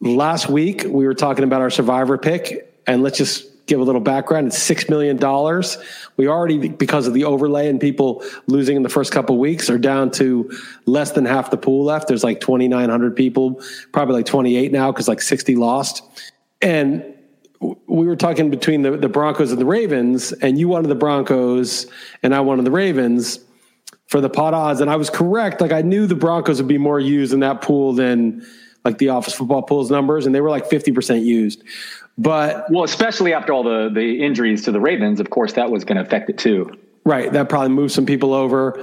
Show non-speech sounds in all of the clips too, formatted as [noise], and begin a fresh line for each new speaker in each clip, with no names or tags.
Last week, we were talking about our survivor pick, and let's just give a little background. It's $6 million. We already, because of the overlay and people losing in the first couple weeks, are down to less than half the pool left. There's like 2,900 people, probably like 28 now because like 60 lost. And we were talking between the, the Broncos and the Ravens, and you wanted the Broncos, and I wanted the Ravens for the pot odds. And I was correct. Like I knew the Broncos would be more used in that pool than like the office football pools numbers, and they were like 50% used. But
well, especially after all the the injuries to the Ravens, of course, that was going to affect it too.
Right, that probably moved some people over.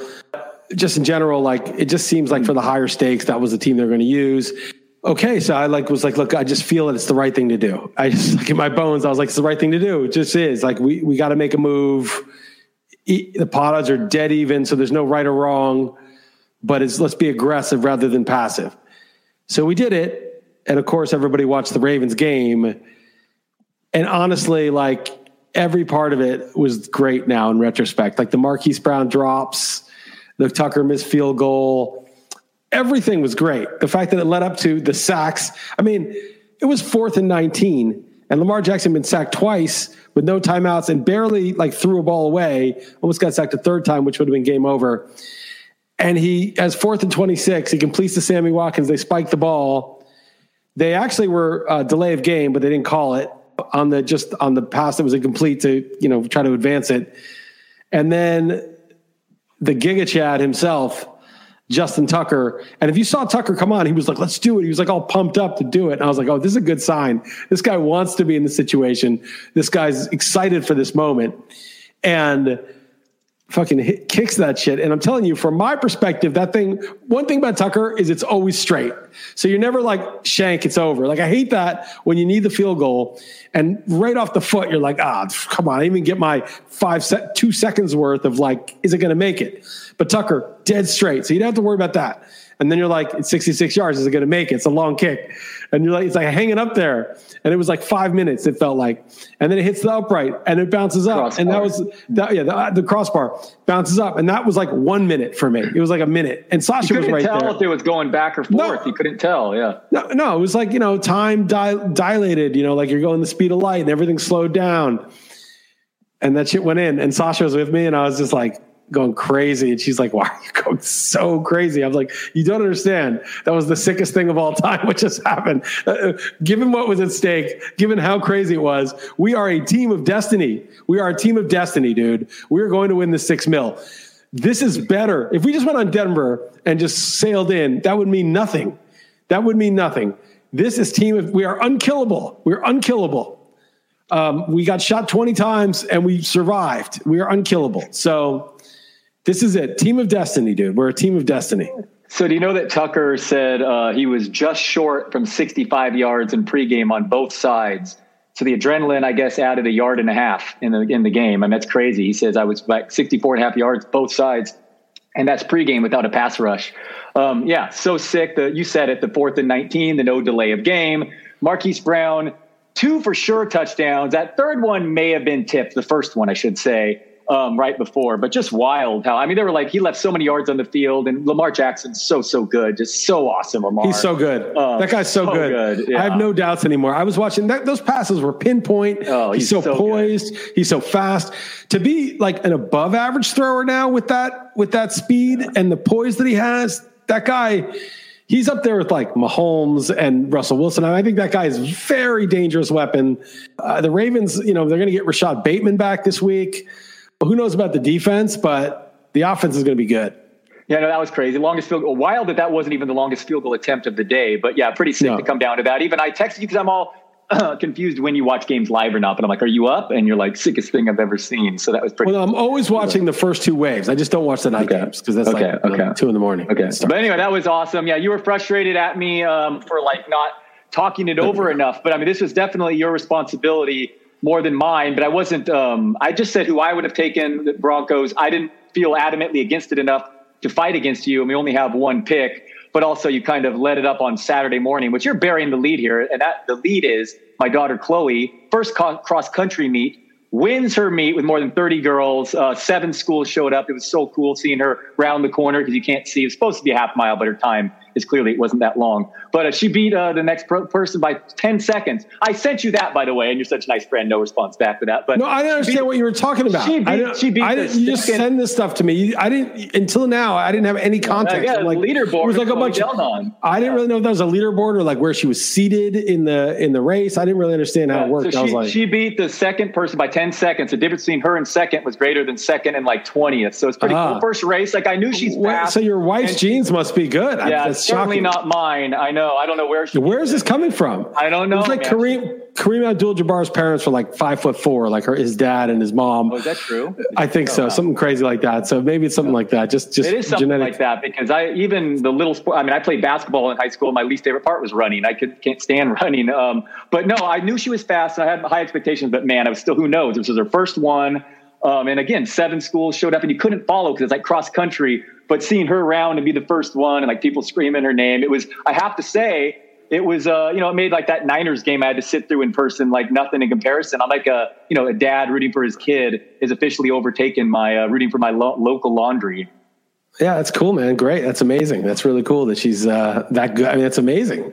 Just in general, like it just seems like for the higher stakes, that was the team they're going to use. Okay, so I like was like, look, I just feel that it's the right thing to do. I just like in my bones, I was like, it's the right thing to do. It just is. Like we we got to make a move. The pods are dead even, so there's no right or wrong. But it's let's be aggressive rather than passive. So we did it, and of course, everybody watched the Ravens game and honestly, like every part of it was great now in retrospect. Like the Marquise Brown drops, the Tucker missed field goal, everything was great. The fact that it led up to the sacks. I mean, it was fourth and 19, and Lamar Jackson been sacked twice with no timeouts and barely like threw a ball away. Almost got sacked a third time, which would have been game over. And he, as fourth and 26, he completes to Sammy Watkins. They spike the ball. They actually were uh, delay of game, but they didn't call it on the just on the pass that was incomplete to you know try to advance it, and then the Giga Chad himself, Justin Tucker. And if you saw Tucker come on, he was like, "Let's do it." He was like all pumped up to do it, and I was like, "Oh, this is a good sign. This guy wants to be in the situation. This guy's excited for this moment." And fucking hit, kicks that shit. And I'm telling you, from my perspective, that thing, one thing about Tucker is it's always straight. So you're never like, shank, it's over. Like, I hate that when you need the field goal and right off the foot, you're like, ah, come on, I even get my five, set, two seconds worth of like, is it going to make it? But Tucker, dead straight. So you don't have to worry about that. And then you're like, it's 66 yards. Is it going to make it? It's a long kick. And you're like, it's like hanging up there. And it was like five minutes, it felt like. And then it hits the upright and it bounces up. Crossbar. And that was, that, yeah, the, uh, the, crossbar bounces up. And that was like one minute for me. It was like a minute. And Sasha was right there.
You couldn't tell if it was going back or forth. No, you couldn't tell. Yeah.
No, no, it was like, you know, time di- dilated, you know, like you're going the speed of light and everything slowed down. And that shit went in. And Sasha was with me. And I was just like, going crazy. And she's like, why are you going so crazy? I was like, you don't understand. That was the sickest thing of all time, [laughs] which just happened. Uh, given what was at stake, given how crazy it was, we are a team of destiny. We are a team of destiny, dude. We are going to win the six mil. This is better. If we just went on Denver and just sailed in, that would mean nothing. That would mean nothing. This is team of, we are unkillable. We're unkillable. Um, we got shot 20 times and we survived. We are unkillable. So this is it. Team of destiny, dude. We're a team of destiny.
So do you know that Tucker said uh, he was just short from 65 yards in pregame on both sides? So the adrenaline, I guess, added a yard and a half in the in the game. I mean, that's crazy. He says I was like 64 and a half yards both sides, and that's pregame without a pass rush. Um, yeah, so sick. The you said it. The fourth and 19, the no delay of game. Marquise Brown, two for sure touchdowns. That third one may have been tipped. The first one, I should say um, right before, but just wild how I mean they were like he left so many yards on the field, and Lamar Jackson's so so good, just so awesome. Lamar,
he's so good. Um, that guy's so, so good. good. Yeah. I have no doubts anymore. I was watching that; those passes were pinpoint. Oh, he's, he's so, so, poised. Good. He's so fast. To be like an above average thrower now with that with that speed and the poise that he has, that guy he's up there with like Mahomes and Russell Wilson. I think that guy is very dangerous weapon. Uh, the Ravens, you know, they're going to get Rashod Bateman back this week. Who knows about the defense, but the offense is going to be good.
Yeah, no, that was crazy. Longest field goal. Wild that that wasn't even the longest field goal attempt of the day. But yeah, pretty sick no. to come down to that. Even I texted you because I'm all uh, [clears throat] confused when you watch games live or not. But I'm like, are you up? And you're like, sickest thing I've ever seen. So that was pretty.
Well, I'm always watching the first two waves. I just don't watch the night okay. games because that's okay. like okay. two in the morning.
Okay. But anyway, that was awesome. Yeah, you were frustrated at me um, for like not talking it over enough. But I mean, this was definitely your responsibility more than mine, but I wasn't. Um, I just said who I would have taken the Broncos. I didn't feel adamantly against it enough to fight against you, and we only have one pick. But also, you kind of let it up on Saturday morning, which you're burying the lead here, and that the lead is my daughter Chloe, first co- cross country meet, wins her meet with more than 30 girls. Uh, seven schools showed up. It was so cool seeing her round the corner because you can't see. It was supposed to be a half mile, but her time is clearly it wasn't that long. But uh, she beat uh, the next pro- person by 10 seconds. I sent you that, by the way, and you're such a nice friend. No response back to that. But
no, I didn't understand beat, what you were talking about. She beat, I didn't, she beat I didn't, you just send this stuff to me. I didn't until now. I didn't have any context.
Yeah,
like
leaderboard. It was
like a bunch. Of, I didn't really know if that was a leaderboard or like where she was seated in the in the race. I didn't really understand how yeah, it worked.
So
she,
was
like,
she beat the second person by 10 seconds. The difference between her and second was greater than second and like 20th. So it's pretty uh, cool. Ah. First race, like I knew she's fast.
So your wife's genes must be good.
Yeah, it's certainly shocking. not mine. I know. I don't know where she.
Where is this coming from?
I don't know.
It's like man. Kareem Kareem Abdul-Jabbar's parents were like five foot four, like her his dad and his mom.
Oh, is that true?
I think so. Something crazy like that. So maybe it's something like that. Just just
it is something genetic. like that because I even the little sport. I mean, I played basketball in high school. My least favorite part was running. I could can't stand [laughs] running. Um, but no, I knew she was fast. And I had high expectations, but man, I was still who knows. This was her first one. Um, and again, seven schools showed up and you couldn't follow because it's like cross country. But seeing her around and be the first one and like people screaming her name, it was, I have to say, it was, uh, you know, it made like that Niners game I had to sit through in person, like nothing in comparison. I'm like a, you know, a dad rooting for his kid is officially overtaken my uh, rooting for my lo- local laundry.
Yeah, that's cool, man. Great. That's amazing. That's really cool that she's uh, that good. I mean, that's amazing.
You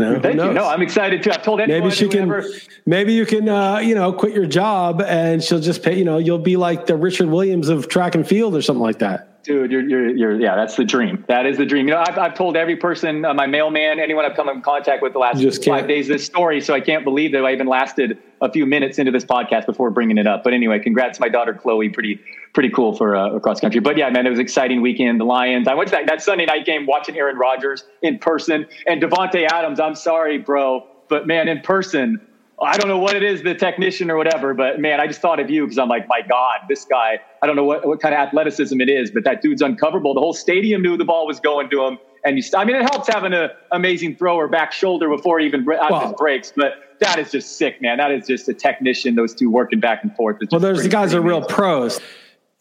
know, Thank you. No, I'm excited too. I've told anyone.
Maybe she can. Maybe you can. Uh, you know, quit your job and she'll just pay. You know, you'll be like the Richard Williams of track and field or something like that.
Dude, you're, you're, you're, yeah, that's the dream. That is the dream. You know, I've, I've told every person, uh, my mailman, anyone I've come in contact with the last five days, this story. So I can't believe that I even lasted a few minutes into this podcast before bringing it up. But anyway, congrats to my daughter, Chloe. Pretty, pretty cool for uh, across country. But yeah, man, it was an exciting weekend. The Lions. I went to that, that Sunday night game watching Aaron Rodgers in person and Davante Adams. I'm sorry, bro. But man, in person, I don't know what it is, the technician or whatever, but man, I just thought of you because I'm like, my God, this guy, I don't know what, what kind of athleticism it is, but that dude's uncoverable. The whole stadium knew the ball was going to him. And you, I mean, it helps having an amazing thrower back shoulder before he even out his breaks, but that is just sick, man. That is just a technician, those two working back and forth.
Well, those guys are real pros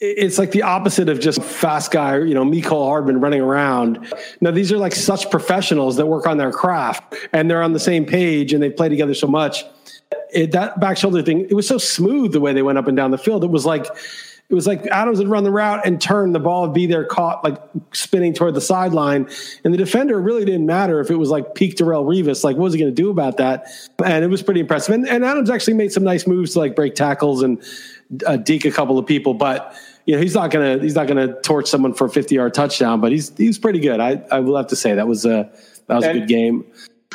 it's like the opposite of just fast guy, you know, Mecole Hardman running around. Now, these are like such professionals that work on their craft and they're on the same page and they play together so much it, that back shoulder thing, it was so smooth the way they went up and down the field. It was like it was like Adams would run the route and turn the ball would be there caught like spinning toward the sideline. And the defender really didn't matter if it was like peak Darrelle Revis. Like, what was he going to do about that? And it was pretty impressive. And, and, Adams actually made some nice moves to like break tackles and uh, deke a couple of people. But you know, he's not gonna he's not gonna torch someone for a 50 yard touchdown. But he's he's pretty good. I I will have to say that was a that was and, a good game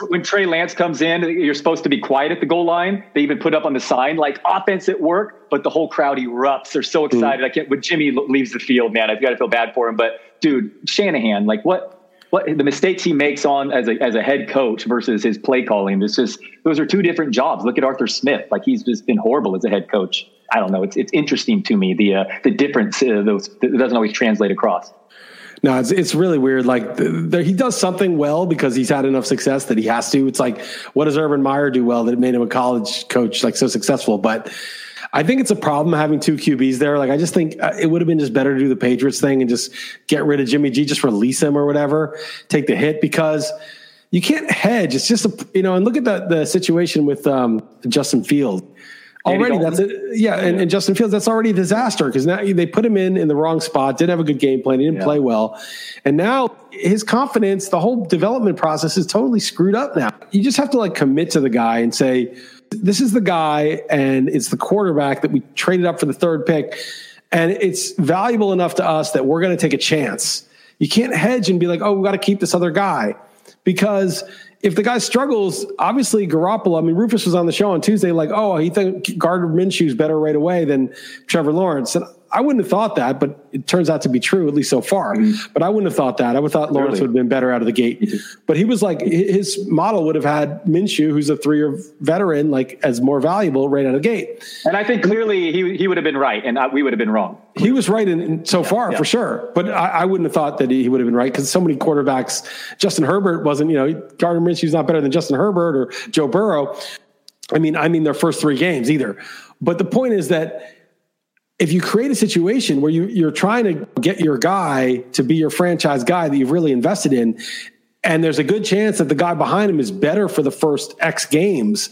when Trey Lance comes in, you're supposed to be quiet at the goal line. They even put up on the sign like offense at work, but the whole crowd erupts. They're so hmm. excited. Mm. I can't. When Jimmy leaves the field, man, I've got to feel bad for him. But dude, Shanahan, like what? What the mistakes he makes on as a as a head coach versus his play calling. It's just those are two different jobs. Look at Arthur Smith; like he's just been horrible as a head coach. I don't know. It's it's interesting to me the uh, the difference. Uh, those it doesn't always translate across.
No, it's it's really weird. Like the, the, he does something well because he's had enough success that he has to. It's like what does Urban Meyer do well that made him a college coach like so successful? But I think it's a problem having two QBs there. Like I just think uh, it would have been just better to do the Patriots thing and just get rid of Jimmy G, just release him or whatever, take the hit because you can't hedge. It's just a you know, and look at the the situation with um, Justin Field already that's it. Yeah, and, and, Justin Fields, that's already a disaster because now they put him in in the wrong spot. Didn't have a good game plan. He didn't yeah. play well, and now his confidence, the whole development process is totally screwed up. Now you just have to like commit to the guy and say, "This is the guy, and it's the quarterback that we traded up for the third pick, and it's valuable enough to us that we're going to take a chance." You can't hedge and be like, "Oh, we got to keep this other guy," because if the guy struggles, obviously Garoppolo. I mean, Rufus was on the show on Tuesday, like, oh, he think Gardner Minshew's better right away than Trevor Lawrence, and I wouldn't have thought that, but it turns out to be true, at least so far. Mm-hmm. But I wouldn't have thought that. I would have thought Lawrence would have been better out of the gate. But he was like, his model would have had Minshew, who's a three year veteran, like as more valuable right out of the gate.
And I think clearly he, he would have been right, and we would have been wrong.
He was right in, in so far, yeah. for sure. But I, I, wouldn't have thought that he, he would have been right because so many quarterbacks, Justin Herbert wasn't, you know, Gardner Minshew's not better than Justin Herbert or Joe Burrow. I mean, I mean their first three games either. But the point is that if you create a situation where you, you're trying to get your guy to be your franchise guy that you've really invested in, and there's a good chance that the guy behind him is better for the first X games,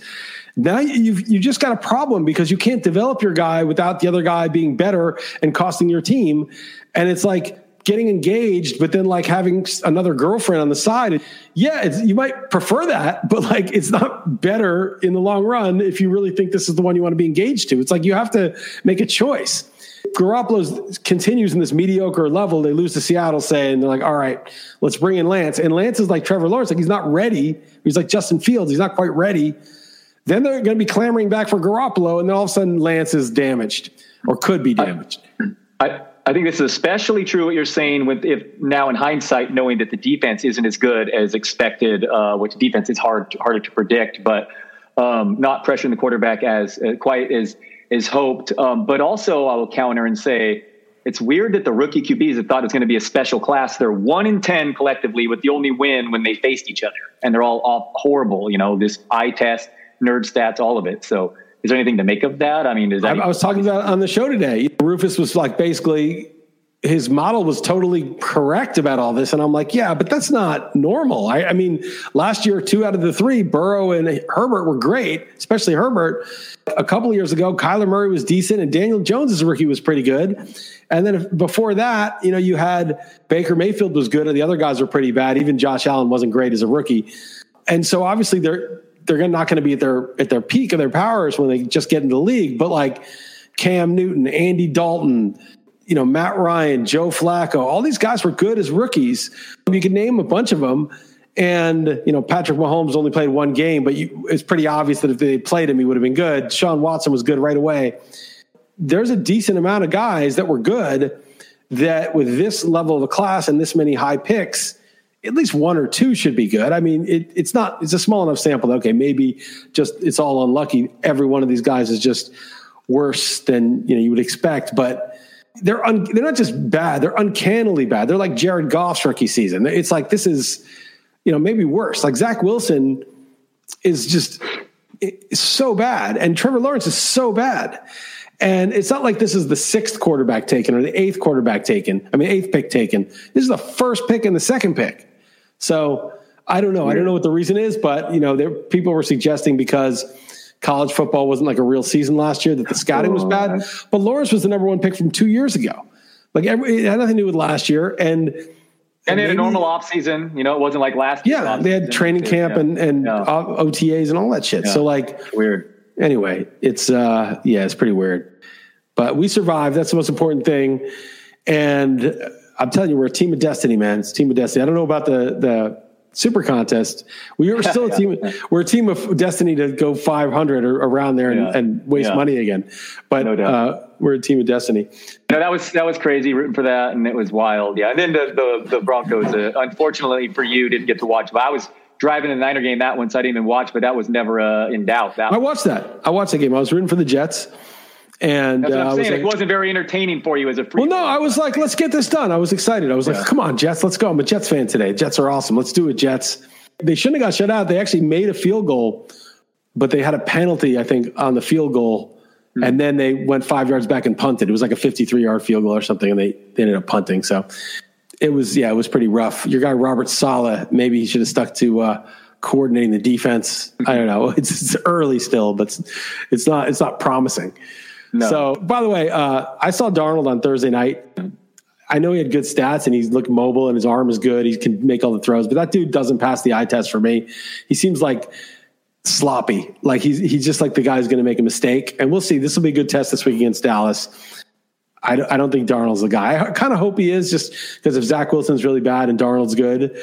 now you've you just got a problem because you can't develop your guy without the other guy being better and costing your team. And it's like getting engaged, but then like having another girlfriend on the side. Yeah, you might prefer that, but like it's not better in the long run if you really think this is the one you want to be engaged to. It's like you have to make a choice. Garoppolo continues in this mediocre level. They lose to Seattle, say, and they're like, all right, let's bring in Lance. And Lance is like Trevor Lawrence, like he's not ready. He's like Justin Fields, he's not quite ready. Then they're going to be clamoring back for Garoppolo, and then all of a sudden Lance is damaged or could be damaged.
I, I, I think this is especially true what you're saying with if now in hindsight, knowing that the defense isn't as good as expected, uh, which defense is hard harder to predict, but um, not pressuring the quarterback as uh, quite as is hoped. Um, but also, I will counter and say it's weird that the rookie QBs have thought it was going to be a special class. They're one in ten collectively, with the only win when they faced each other, and they're all, all horrible. You know, this eye test, nerd stats, all of it. So, is there anything to make of that? I mean, is that?
I, I was talking about on the show today. Rufus was like basically his model was totally correct about all this. And I'm like, yeah, but that's not normal. I, I, mean, last year, two out of the three, Burrow and Herbert were great, especially Herbert. A couple of years ago, Kyler Murray was decent and Daniel Jones as a rookie was pretty good. And then before that, you know, you had Baker Mayfield was good and the other guys were pretty bad. Even Josh Allen wasn't great as a rookie. And so obviously they're, they're not going to be at their, at their peak of their powers when they just get into the league. But like Cam Newton, Andy Dalton, you know, Matt Ryan, Joe Flacco, all these guys were good as rookies. You can name a bunch of them. And, you know, Patrick Mahomes only played one game, but you, it's pretty obvious that if they played him, he would have been good. Sean Watson was good right away. There's a decent amount of guys that were good that with this level of a class and this many high picks, at least one or two should be good. I mean, it, it's not, it's a small enough sample. okay, maybe just it's all unlucky. Every one of these guys is just worse than, you know, you would expect. But, they're un, they're not just bad; they're uncannily bad. They're like Jared Goff's rookie season. It's like this is, you know, maybe worse. Like Zach Wilson is just so bad, and Trevor Lawrence is so bad. And it's not like this is the sixth quarterback taken or the eighth quarterback taken. I mean, eighth pick taken. This is the first pick and the second pick. So I don't know. I don't know what the reason is, but you know, there people were suggesting because college football wasn't like a real season last year, that the scouting was bad. But Lawrence was the number one pick from two years ago. Like every, it had nothing to do with last year. And
and, they had a normal off season. You know, it wasn't like last. Year.
Yeah, they had training camp yeah. and and yeah. OTAs and all that shit. Yeah. So like
weird.
Anyway, it's uh yeah, it's pretty weird. But we survived. That's the most important thing. And I'm telling you, we're a team of destiny, man. It's a team of destiny. I don't know about the the super contest. We were still a [laughs] team. We're a team of destiny to go 500 or around there and, yeah. and waste yeah. money again. But no uh, we're a team of destiny.
No, that was that was crazy rooting for that, and it was wild. Yeah, and then the the, the Broncos. Uh, unfortunately for you, didn't get to watch. But I was driving the Niner game that one, so I didn't even watch. But that was never uh, in doubt. That
I watched that. I watched the game. I was rooting for the Jets. And
That's what I'm uh, saying. Like, it wasn't very entertaining for you as a free.
Well, no, I was like, let's get this done. I was excited. I was yeah. like, come on, Jets, let's go. I'm a Jets fan today. Jets are awesome. Let's do it, Jets. They shouldn't have got shut out. They actually made a field goal, but they had a penalty, I think, on the field goal. Mm-hmm. And then they went five yards back and punted. It was like a 53 yard field goal or something, and they, they ended up punting. So it was, yeah, it was pretty rough. Your guy, Robert Saleh, maybe he should have stuck to, uh, coordinating the defense. I don't know. [laughs] It's, it's early still, but it's, it's not it's not promising. No. So, by the way, uh, I saw Darnold on Thursday night. I know he had good stats and he's looked mobile and his arm is good. He can make all the throws, but that dude doesn't pass the eye test for me. He seems like sloppy. Like he's he's just like the guy who's going to make a mistake. And we'll see. This will be a good test this week against Dallas. I don't, I don't think Darnold's the guy. I kind of hope he is, just because if Zach Wilson's really bad and Darnold's good,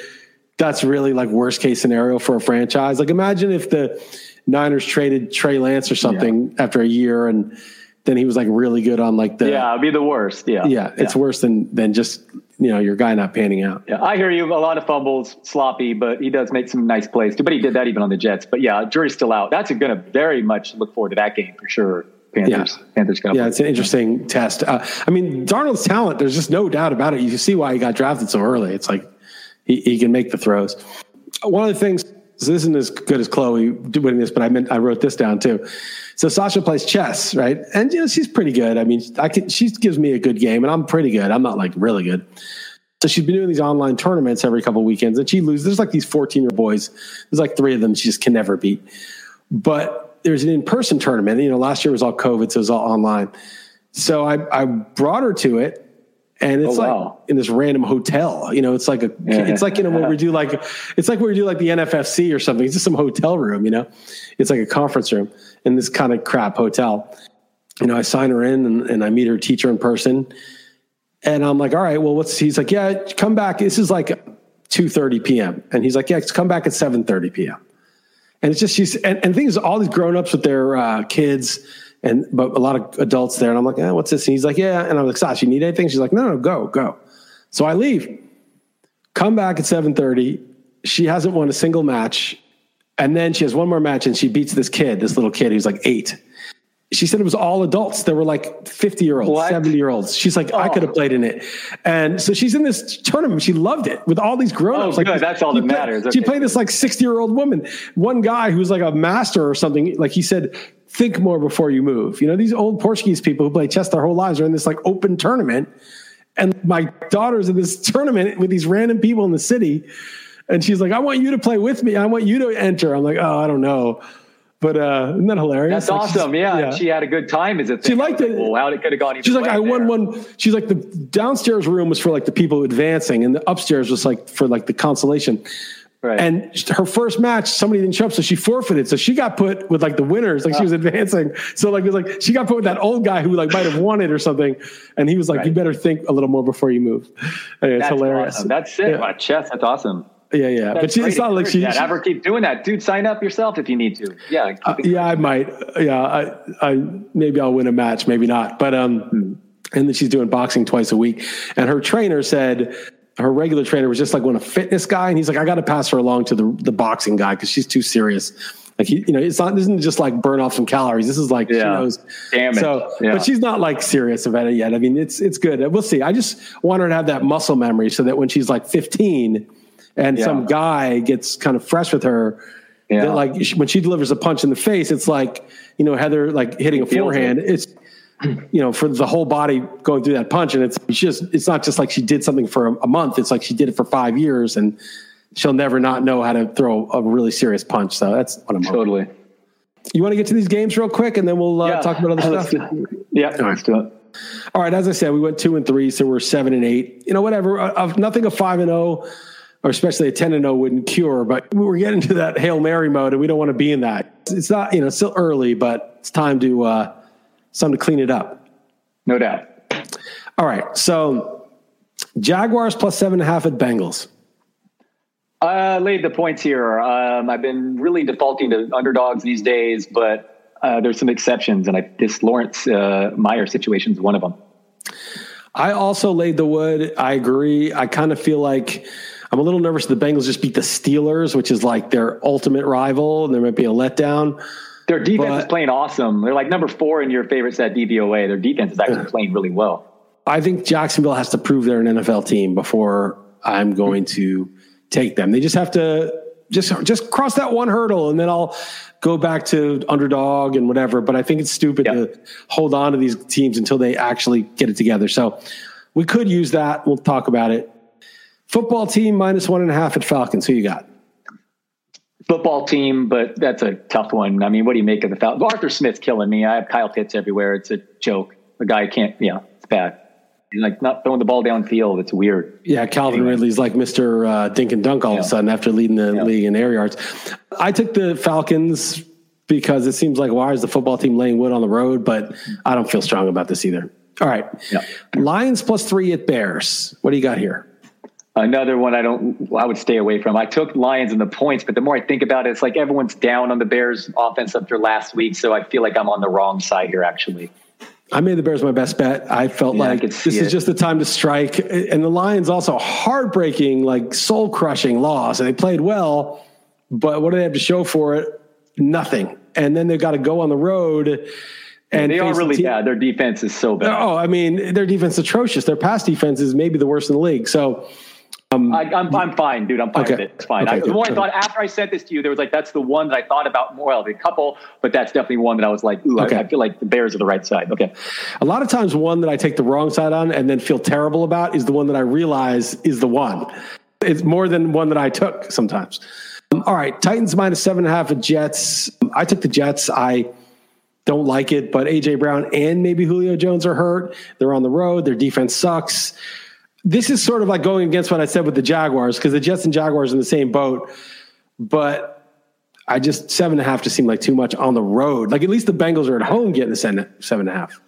that's really like worst case scenario for a franchise. Like imagine if the Niners traded Trey Lance or something yeah. after a year and then he was like really good on like the
yeah, it'd be the worst. Yeah,
yeah, it's yeah. worse than than just you know your guy not panning out.
Yeah, I hear you. A lot of fumbles, sloppy, but he does make some nice plays too. But he did that even on the Jets. But yeah, jury's still out. That's going to very much look forward to that game for sure. Panthers. Yeah. Panthers
Yeah, it's an interesting test. Uh, I mean, Darnold's talent. There's just no doubt about it. You can see why he got drafted so early. It's like he, he can make the throws. One of the things so this isn't as good as Chloe doing this, but I meant I wrote this down too. So Sasha plays chess, right? And you know she's pretty good. I mean, I can she gives me a good game, and I'm pretty good. I'm not like really good. So she's been doing these online tournaments every couple weekends, and she loses. There's like these 14 year boys. There's like three of them she just can never beat. But there's an in person tournament. You know, last year was all COVID, so it was all online. So I, I brought her to it, and it's
Oh,
like
wow.
in this random hotel. You know, it's like a,
Yeah.
it's like you know where we do like, it's like where we do like the NFFC or something. It's just some hotel room. You know, it's like a conference room in this kind of crap hotel. You know, I sign her in and, and I meet her teacher in person, and I'm like, all right, well, what's? He's like, yeah, come back. This is like two thirty p.m. and he's like, yeah, come back at seven thirty p.m. And it's just she's and, and things all these grown ups with their uh, kids and but a lot of adults there. And I'm like, eh, what's this? And he's like, yeah. And I'm like, Sash, you need anything? She's like, no, no, go, go. So I leave. Come back at 7:30. She hasn't won a single match. And then she has one more match and she beats this kid, this little kid who's like eight. She said it was all adults. There were like 50 year olds, 70 year olds. She's like, I
Oh.
could have played in it. And so she's in this tournament. She loved it with all these grown ups.
Oh, good. That's all that
played-
matters.
She played this like 60 year old woman. One guy who's like a master or something, like he said, think more before you move. You know, these old Portuguese people who play chess their whole lives are in this like open tournament. And my daughter's in this tournament with these random people in the city. And she's like, I want you to play with me. I want you to enter. I'm like, oh, I don't know. But uh, isn't that hilarious?
That's
Like,
awesome. Yeah, She had a good time. Is it?
She liked it.
Well, how it could have gone.
She's like, I won
there.
one. She's like, the downstairs room was for like the people advancing, and the upstairs was like for like the consolation.
Right.
And her first match, somebody didn't show up, so she forfeited. So she got put with like the winners, like she
Ah.
was advancing. So like it was like she got put with that old guy who like might have won it or something, and he was like,
Right.
"You better think a little more before you move." Anyway, it's
That's
hilarious.
Awesome. That's it.
Yeah.
Wow, chess. That's awesome.
Yeah, yeah.
That's
but she, it's not like she. She-
Have her keep doing that, dude. Sign up yourself if you need to. Yeah.
Uh, yeah, I might. Yeah, I, I maybe I'll win a match, maybe not. But um, and then she's doing boxing twice a week. And her trainer said her regular trainer was just like one a fitness guy, and he's like, I got to pass her along to the the boxing guy because she's too serious. Like he, you know, it's not. This isn't just like burn off some calories. This is like she
Yeah.
knows.
Damn it.
So,
Yeah.
but she's not like serious about it yet. I mean, it's it's good. We'll see. I just want her to have that muscle memory so that when she's like 15 and
Yeah.
some guy gets kind of fresh with her,
Yeah.
that, like when she delivers a punch in the face, it's like you know Heather like hitting a forehand. It's you know for the whole body going through that punch, and it's it's just it's not just like she did something for a, a month. It's like she did it for five years, and she'll never not know how to throw a really serious punch. So that's what I'm. hoping.
Totally.
You want to get to these games real quick, and then we'll uh,
Yeah.
talk about other [laughs] stuff.
Yeah. Let's do it.
All right, as I said, we went two and three, so we're seven and eight. You know, whatever. Uh, Of nothing a five and zero, or especially a ten and zero wouldn't cure. But we're getting to that hail mary mode, and we don't want to be in that. It's not, you know, still early, but it's time to uh, it's time to clean it up.
No doubt.
All right, so Jaguars plus seven and a half at Bengals.
I laid the points here. Um, I've been really defaulting to underdogs these days, but uh, there's some exceptions, and I, this Lawrence uh, Meyer situation is one of them.
I also laid the wood. I agree. I kind of feel like I'm a little nervous. The Bengals just beat the Steelers, which is like their ultimate rival, and there might be a letdown.
Their defense
But-
is playing awesome. They're like number four in your favorites at DVOA. Their defense is actually playing really well.
I think Jacksonville has to prove they're an NFL team before I'm going to take them. They just have to just just cross that one hurdle, and then I'll go back to underdog and whatever. But I think it's stupid
Yeah.
to hold on to these teams until they actually get it together. So we could use that. We'll talk about it. Football team minus one and a half at Falcons. Who you got?
Football team, but that's a tough one. I mean, what do you make of the Falcons? Arthur Smith's killing me. I have Kyle Pitts everywhere. It's a joke. The guy can't, yeah, it's bad. He's like not throwing the ball downfield. It's weird.
Yeah, Calvin Ridley's like Mr. Uh, Dink and Dunk all of a sudden after leading the
Yeah.
league in air yards. I took the Falcons because it seems like why is the football team laying wood on the road? But I don't feel strong about this either. All right,
Yeah.
Lions plus three at Bears. What do you got here?
Another one I don't, I would stay away from. I took Lions and the points, but the more I think about it, it's like everyone's down on the Bears offense after last week. So I feel like I'm on the wrong side here, actually.
I made the Bears my best bet. I felt
Yeah,
like
could
this is
it.
just the time to strike. And the Lions also heartbreaking, like soul crushing loss. And they played well, but what do they have to show for it? Nothing. And then they've got to go on the road. And
they are really
team-
bad. Their defense is so bad.
Oh, I mean, their defense is atrocious. Their pass defense is maybe the worst in the league. So
I, I'm, I'm fine, dude. I'm fine
Okay.
with it. It's fine.
Okay,
I, the more I thought after I sent this to you, there was like that's the one that I thought about more. Well, a couple, but that's definitely one that I was like, ooh,
Okay.
I, I feel like the Bears are the right side. Okay,
a lot of times, one that I take the wrong side on and then feel terrible about is the one that I realize is the one. It's more than one that I took sometimes. Um, all right, Titans minus seven and a half at Jets. I took the Jets. I don't like it, but AJ Brown and maybe Julio Jones are hurt. They're on the road. Their defense sucks. This is sort of like going against what I said with the Jaguars because the Jets and Jaguars in the same boat. But I just seven and a half just seemed like too much on the road. Like at least the Bengals are at home getting the seven, seven and a half.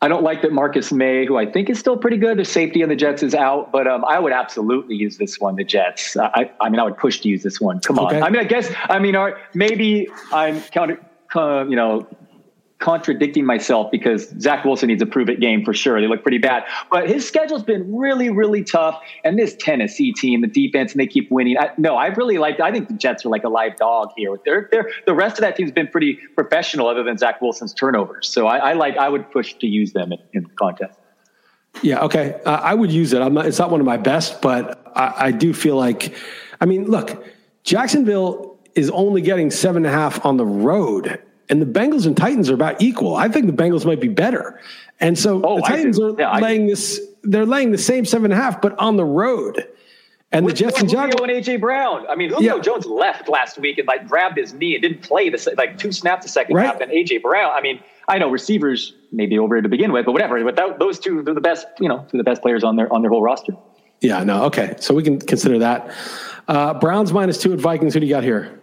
I don't like that Marcus Maye, who I think is still pretty good, the safety on the Jets is out, but um, I would absolutely use this one, the Jets. I, I mean, I would push to use this one. Come on. I mean, I guess, I mean, maybe I'm counter, uh, you know, contradicting myself because Zach Wilson needs a prove it game for sure. They look pretty bad, but his schedule's been really, really tough. And this Tennessee team, the defense, and they keep winning. I, no, I really like. I think the Jets are like a live dog here. Their, their the rest of that team's been pretty professional, other than Zach Wilson's turnovers. So I, I like. I would push to use them in, in the contest.
Yeah. Okay. Uh, I would use it. I'm not. It's not one of my best, but I, I do feel like. I mean, look, Jacksonville is only getting seven and a half on the road and the Bengals and Titans are about equal. I think the Bengals might be better. And so oh, the Titans are yeah, laying this, they're laying the same seven and a half, but on the road. And With the Jets and Jaguars.
and AJ Brown. I mean, Julio yeah. Jones left last week and like grabbed his knee and didn't play the like two snaps a second right. half. And AJ Brown. I mean, I know receivers maybe over to begin with, but whatever. But those two, they're the best. You know, two of the best players on their on their whole roster.
Yeah. No. Okay. So we can consider that. Uh, Browns minus two at Vikings. Who do you got here?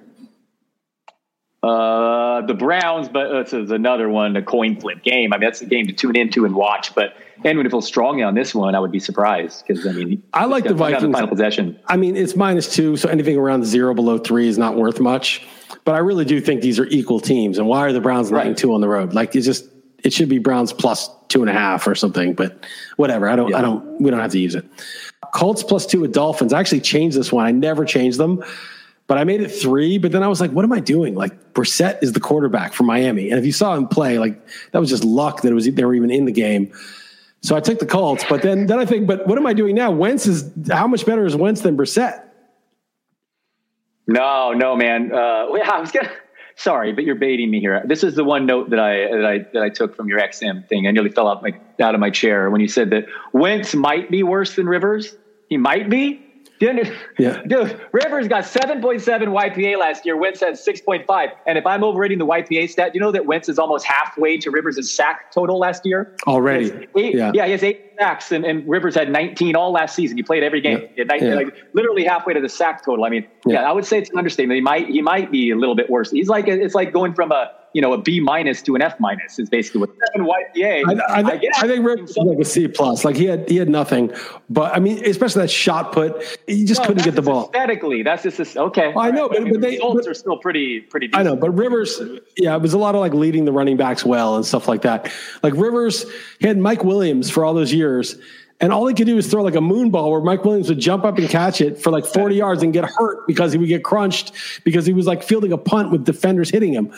Uh, the Browns, but uh, this is another one, a coin flip game. I mean, that's a game to tune into and watch. But anyone who feels strongly on this one, I would be surprised because I mean,
I like the Vikings. The
final possession.
I mean, it's minus two, so anything around zero below three is not worth much. But I really do think these are equal teams. And why are the Browns laying right. two on the road? Like it's just it should be Browns plus two and a half or something. But whatever. I don't. Yeah. I don't. We don't have to use it. Colts plus two with Dolphins. I actually changed this one. I never changed them but I made it three. But then I was like, what am I doing? Like Brissett is the quarterback for Miami, and if you saw him play, like that was just luck that it was they were even in the game. So I took the Colts, but then then I think, but what am I doing now? Wentz is how much better is Wentz than Brissett?
No, no, man. Uh, yeah, I was gonna. Sorry, but you're baiting me here. This is the one note that I that I that I took from your XM thing. I nearly fell out my out of my chair when you said that Wentz might be worse than Rivers. He might be. Dude, yeah. dude, Rivers got 7.7 YPA last year. Wentz has 6.5. And if I'm overrating the YPA stat, do you know that Wentz is almost halfway to Rivers' sack total last year?
Already.
Eight, yeah. yeah, he has eight sacks, and, and Rivers had 19 all last season. He played every game. Yeah. 19, yeah. Like, literally halfway to the sack total. I mean, yeah. yeah, I would say it's an understatement. He might he might be a little bit worse. He's like it's like going from a you know a B minus to an F minus is basically what seven YPA. I, I, I,
I think Rip was like a C plus. Like he had he had nothing, but I mean, especially that shot put, he just no, couldn't get the ball.
Aesthetically, that's just okay.
Well, I know, right. but, but, they
results but, are still pretty pretty. Decent.
I know, but Rivers, yeah, it was a lot of like leading the running backs well and stuff like that. Like Rivers, he had Mike Williams for all those years. And all he could do was throw like a moon ball where Mike Williams would jump up and catch it for like 40 yards and get hurt because he would get crunched because he was like fielding a punt with defenders hitting him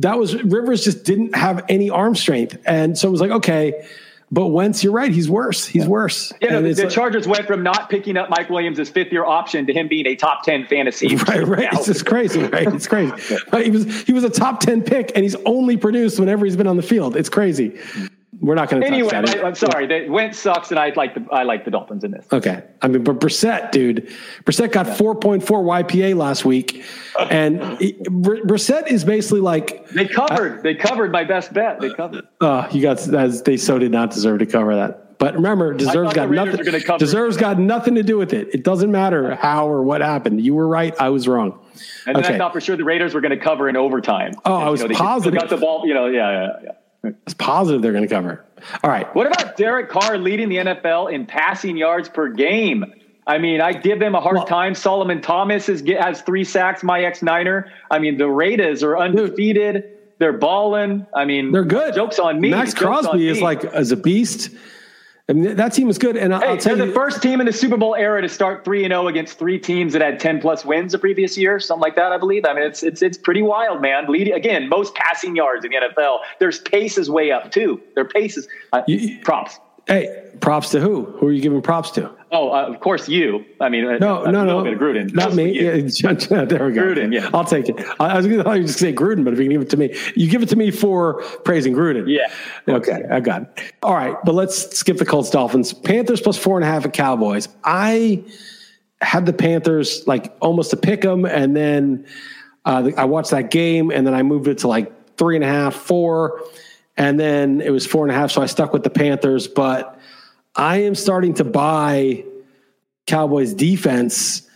that was Rivers just didn't have any arm strength. And so it was like, okay, but Wentz, you're right. He's worse. He's worse.
Yeah, no, the, the like, Chargers went from not picking up Mike Williams' fifth year option to him being a top 10 fantasy. [laughs]
Right, right. It's just crazy, right? It's crazy. [laughs] Right? He was he was a top 10 pick and he's only produced whenever he's been on the field. It's crazy. We're not going to
anyway. I, am sorry. Yeah. Wentz sucks, and I like the I like the Dolphins in this.
Okay, I mean, but Brissett, dude, Brissett got 4.4 YPA last week, and Brissett is basically like
they covered. Uh, they covered my best bet. They covered.
Oh, you got as they so did not deserve to cover that. But remember, deserves got nothing. Deserves got nothing to do with it. It doesn't matter how or what happened. You were right. I was wrong.
And okay. then I thought for sure the Raiders were going to cover in overtime.
Oh, and, I was know, positive.
Got the ball. You know, yeah, yeah, yeah.
It's positive they're going to cover. All right.
What about Derek Carr leading the NFL in passing yards per game? I mean, I give them a hard well, time. Solomon Thomas is, has three sacks, my ex Niner. I mean, the Raiders are undefeated. Dude, they're balling. I mean,
they're good.
Jokes on me.
Maxx Crosby is like as a beast. I mean, that team is good. And hey, I'll tell
they're
you,
the first team in the Super Bowl era to start three and zero oh against three teams that had ten plus wins the previous year, something like that. I believe. I mean, it's it's it's pretty wild, man. Leading again, most passing yards in the NFL. There's paces way up too. Their paces. Uh, you, props.
Hey, props to who? Who are you giving props to?
Oh, uh, of course you. I mean, uh,
no, no, no,
Gruden.
Not me. Yeah, [laughs] there we go.
Gruden. Yeah,
I'll take it. I, was going to just say Gruden, but if you can give it to me, you give it to me for praising Gruden.
Yeah.
Okay, I got it. All right, but let's skip the Colts Dolphins. Panthers plus four and a half at Cowboys. I had the Panthers like almost to pick them, and then uh, I watched that game, and then I moved it to like three and a half, four, and then it was four and a half. So I stuck with the Panthers, but I am starting to buy Cowboys defense.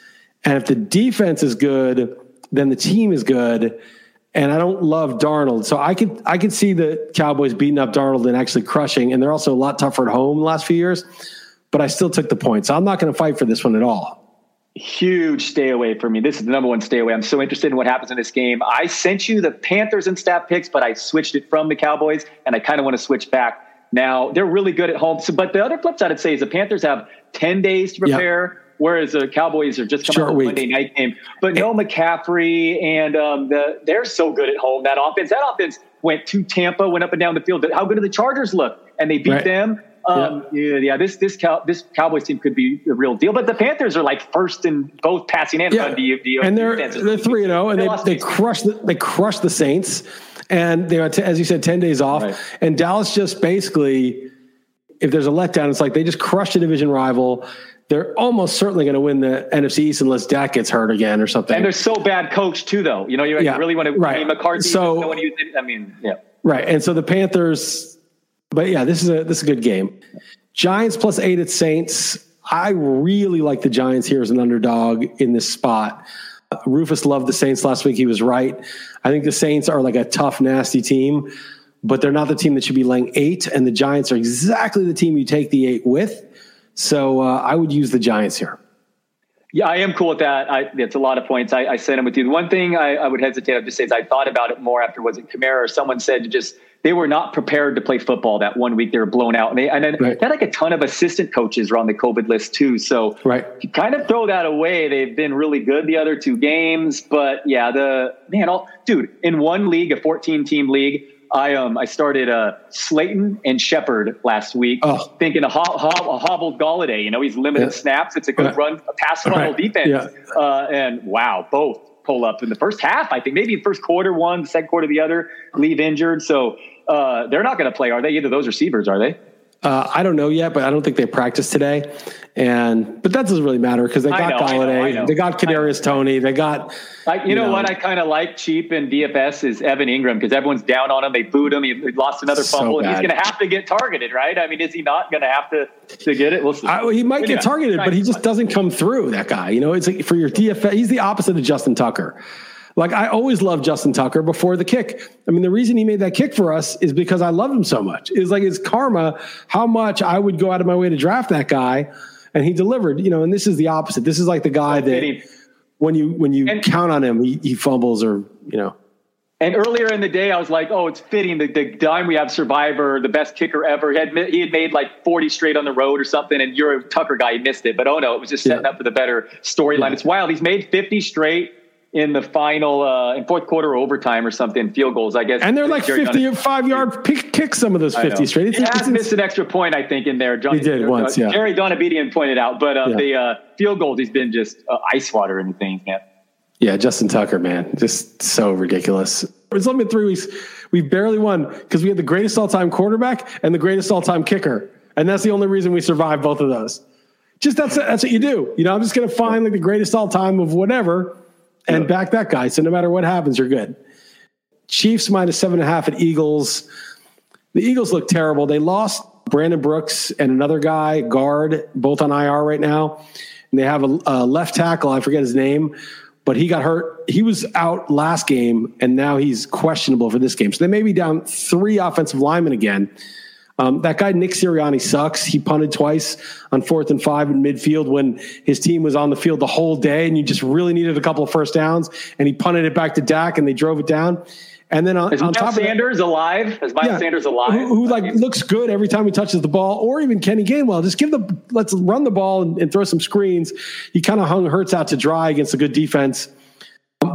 And if the defense is good, then the team is good. And I don't love Darnold. So I could I could see the Cowboys beating up Darnold and actually crushing. And they're also a lot tougher at home the last few years. But I still took the point. So I'm not going to fight for this one at all
huge stay away for me. This is the number one stay away. I'm so interested in what happens in this game. I sent you the Panthers and staff picks, but I switched it from the Cowboys, and I kind of want to switch back. Now they're really good at home. So, but the other flip side I'd say is the Panthers have 10 days to prepare. Whereas the Cowboys are just coming off the Monday night game, but no McCaffrey, and um, the, they're so good at home. That offense, that offense went to Tampa, went up and down the field. How good do the Chargers look? And they beat right. them. Um, yeah. yeah, this this Cow- this Cowboys team could be the real deal, but the Panthers are like first in both passing and yeah. run.
and they're they're three and zero, and they they crushed the, they crushed the Saints, and they t- as you said ten days off, right. and Dallas just basically, if there's a letdown, it's like they just crushed a division rival. They're almost certainly going to win the NFC East unless Dak gets hurt again or something.
And they're so bad coached too, though. You know, you yeah. really want to
right.
McCarthy.
So
no I mean, yeah,
right. And so the Panthers but yeah, this is a this is a good game. Giants plus eight at Saints. I really like the Giants here as an underdog in this spot. Rufus loved the Saints last week. He was right. I think the Saints are like a tough, nasty team, but they're not the team that should be laying eight. And the Giants are exactly the team you take the eight with. So uh, I would use the Giants here.
Yeah, I am cool with that. I, it's a lot of points. I, I them with you. The one thing I, I would hesitate to say is I thought about it more after was it Kamara or someone said to just they were not prepared to play football that one week. They were blown out, and they and then right. they had like a ton of assistant coaches are on the COVID list too. So
right,
you kind of throw that away. They've been really good the other two games, but yeah, the man, all dude in one league, a 14 team league. I um I started uh Slayton and Shepard last week, oh. thinking a, a hobbled Golladay. You know, he's limited yeah. snaps. It's a good run, a pass funnel right. defense. Yeah. Uh, and wow, both pull up in the first half. I think maybe first quarter one, second quarter the other, leave injured. So uh, they're not going to play, are they? Either those receivers, are they?
Uh, I don't know yet, but I don't think they practiced today. And but that doesn't really matter because they got know, Golladay, I know, I know. they got Kadarius Toney, they got.
I, you, you know, know, what I kind of like cheap in DFS is Evan Engram because everyone's down on him. They booed him. He lost another fumble, and he's going to have to get targeted, right? I mean, is he not going to have to to get it? We'll see.
I, he might anyway, get targeted, but he just doesn't come through. That guy, you know, it's like for your DFS, he's the opposite of Justin Tucker. Like I always loved Justin Tucker before the kick. I mean, the reason he made that kick for us is because I love him so much. It's like it's karma how much I would go out of my way to draft that guy, and he delivered. You know, and this is the opposite. This is like the guy that when you when you and, count on him, he, he fumbles or you know.
And earlier in the day, I was like, "Oh, it's fitting. The, the dime we have Survivor, the best kicker ever. He had he had made like forty straight on the road or something, and you're a Tucker guy. He missed it, but oh no, it was just setting yeah. up for the better storyline. Yeah. It's wild. He's made fifty straight in the final uh, in fourth quarter overtime or something field goals i guess.
And they're like 55 yard pick kick some of those 50 straight.
It's, he has missed an extra point i think in there
Johnny, he did uh, once yeah.
Jerry donabedian pointed out but uh, yeah. the uh, field goals he's been just uh, ice water in the things man
yeah justin tucker man just so ridiculous. It's only been three weeks we've barely won because we had the greatest all-time quarterback and the greatest all-time kicker and that's the only reason we survived both of those. Just that's that's what you do you know i'm just going to find like the greatest all-time of whatever and back that guy. So no matter what happens, you're good. Chiefs minus seven and a half at Eagles. The Eagles look terrible. They lost Brandon Brooks and another guy, guard, both on IR right now. And they have a, a left tackle, I forget his name, but he got hurt. He was out last game, and now he's questionable for this game. So they may be down three offensive linemen again. Um, that guy Nick Sirianni sucks. He punted twice on fourth and five in midfield when his team was on the field the whole day, and you just really needed a couple of first downs. And he punted it back to Dak, and they drove it down. And then on,
is
on
top Sanders
that,
alive? Is Miles yeah, Sanders alive?
Who, who like looks good every time he touches the ball, or even Kenny Gainwell. Just give the let's run the ball and, and throw some screens. He kind of hung Hurts out to dry against a good defense.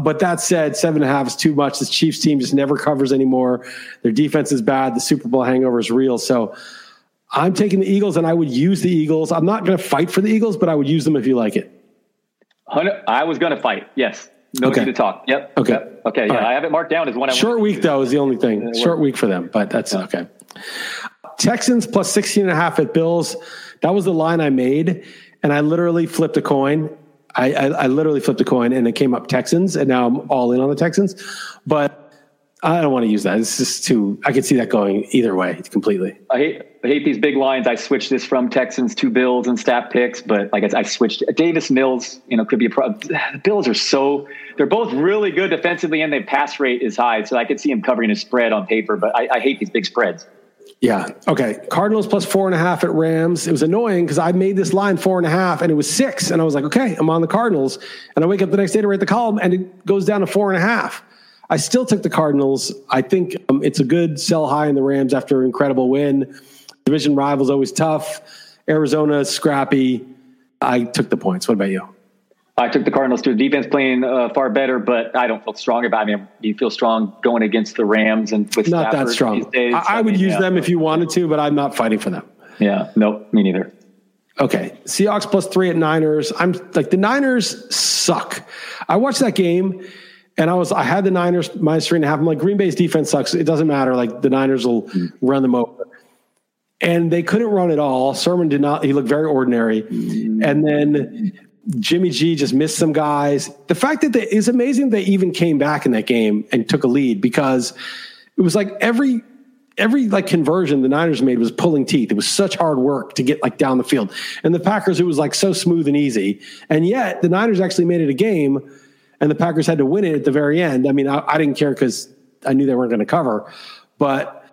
But that said, seven and a half is too much. This Chiefs team just never covers anymore. Their defense is bad. The Super Bowl hangover is real. So I'm taking the Eagles, and I would use the Eagles. I'm not going to fight for the Eagles, but I would use them if you like it.
I was going to fight. Yes. No okay. need to talk. Yep.
Okay.
Yep. Okay. Yeah, right. I have it marked down as one. I
Short week though is the only thing. Short week for them, but that's yeah. okay. Texans plus 16 and a half at Bills. That was the line I made. And I literally flipped a coin I, I, I, literally flipped a coin and it came up Texans, and now I'm all in on the Texans. But I don't want to use that. It's just too. I could see that going either way completely.
I hate I hate these big lines. I switched this from Texans to Bills and stat picks, but like I, I switched Davis Mills. You know, could be a problem. The [sighs] Bills are so they're both really good defensively, and their pass rate is high, so I could see him covering a spread on paper. But I, I hate these big spreads.
Yeah. Okay. Cardinals plus four and a half at Rams. It was annoying because I made this line four and a half and it was six. And I was like, okay, I'm on the Cardinals. And I wake up the next day to write the column and it goes down to four and a half. I still took the Cardinals. I think um, it's a good sell high in the Rams after an incredible win. Division rivals always tough. Arizona scrappy. I took the points. What about you?
I took the Cardinals too. Defense playing uh, far better, but I don't feel strong about. I mean, do you feel strong going against the Rams and with
not
Stafford
that strong?
Days?
I, I, would
mean,
use
yeah.
them if you wanted to, but I'm not fighting for them.
Yeah, nope, me neither.
Okay, Seahawks plus three at Niners. I'm like the Niners suck. I watched that game and I was I had the Niners minus three and a half. I'm like Green Bay's defense sucks. It doesn't matter. Like the Niners will mm-hmm. run them over. And they couldn't run at all. Sermon did not. He looked very ordinary. Mm-hmm. And then Jimmy G just missed some guys. The fact that they, it's amazing they even came back in that game and took a lead because it was like every every like conversion the Niners made was pulling teeth. It was such hard work to get like down the field. And the Packers, it was like so smooth and easy. And yet the Niners actually made it a game and the Packers had to win it at the very end. I mean, I, I didn't care because I knew they weren't going to cover, but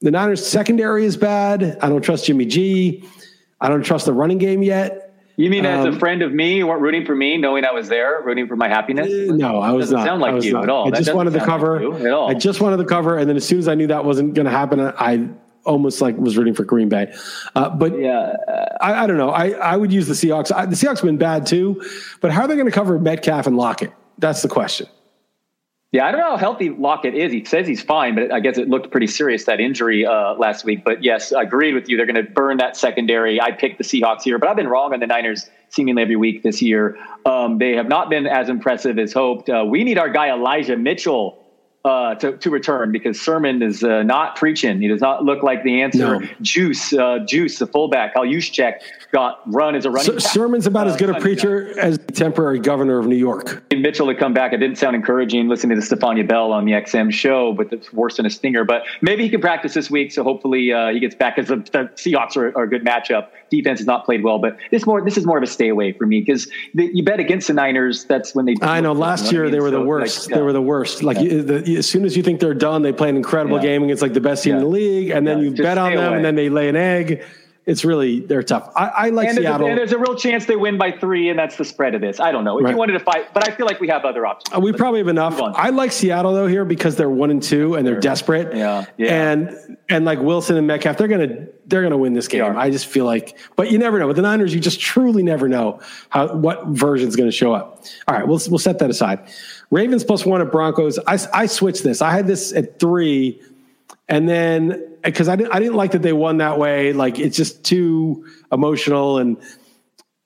the Niners secondary is bad. I don't trust Jimmy G. I don't trust the running game yet.
You mean as a um, friend of me, you weren't rooting for me, knowing I was there, rooting for my happiness?
Uh, no, I was not.
Sound like you
not.
at all?
I just wanted the cover. Like I just wanted the cover, and then as soon as I knew that wasn't going to happen, I almost like was rooting for Green Bay. Uh, but yeah, I, I, don't know. I, I would use the Seahawks. I, the Seahawks have been bad too, but how are they going to cover Metcalf and Lockett? That's the question.
Yeah, I don't know how healthy Lockett is. He says he's fine, but I guess it looked pretty serious that injury uh, last week. But yes, I agreed with you. They're going to burn that secondary. I picked the Seahawks here, but I've been wrong on the Niners seemingly every week this year. Um, they have not been as impressive as hoped. Uh, we need our guy Elijah Mitchell uh, to, to return because Sermon is uh, not preaching. He does not look like the answer. No. Juice, uh, Juice, the fullback, Kyle Juszczyk got run as a running.
Sermon's about as good a preacher guy. as the temporary governor of New York.
Mitchell to come back. It didn't sound encouraging listening to Stephania Bell on the XM show, but it's worse than a stinger. But maybe he can practice this week, so hopefully uh, he gets back. Because the, the, Seahawks are, are, a good matchup. Defense has not played well, but this more this is more of a stay away for me because you bet against the Niners. That's when they.
I know. Last year they were so the worst. Like, they were the worst. Like yeah. you, the, as soon as you think they're done, they play an incredible yeah. game against like the best team in the league, and then you bet on them, away. and then they lay an egg it's really they're tough. I, I like
and
Seattle.
There's a, and there's a real chance they win by three, and that's the spread of this. I don't know if right. you wanted to fight, but I feel like we have other options.
Uh, we probably have enough. I like Seattle though here because they're one and two and they're desperate.
Yeah, yeah.
And and like Wilson and Metcalf, they're gonna they're gonna win this game. I just feel like, but you never know. With the Niners, you just truly never know how what version's going to show up. All right, we'll we'll set that aside. Ravens plus one at Broncos. I I switched this. I had this at three, and then uh, because I didn't I didn't like that they won that way. Like it's just too emotional and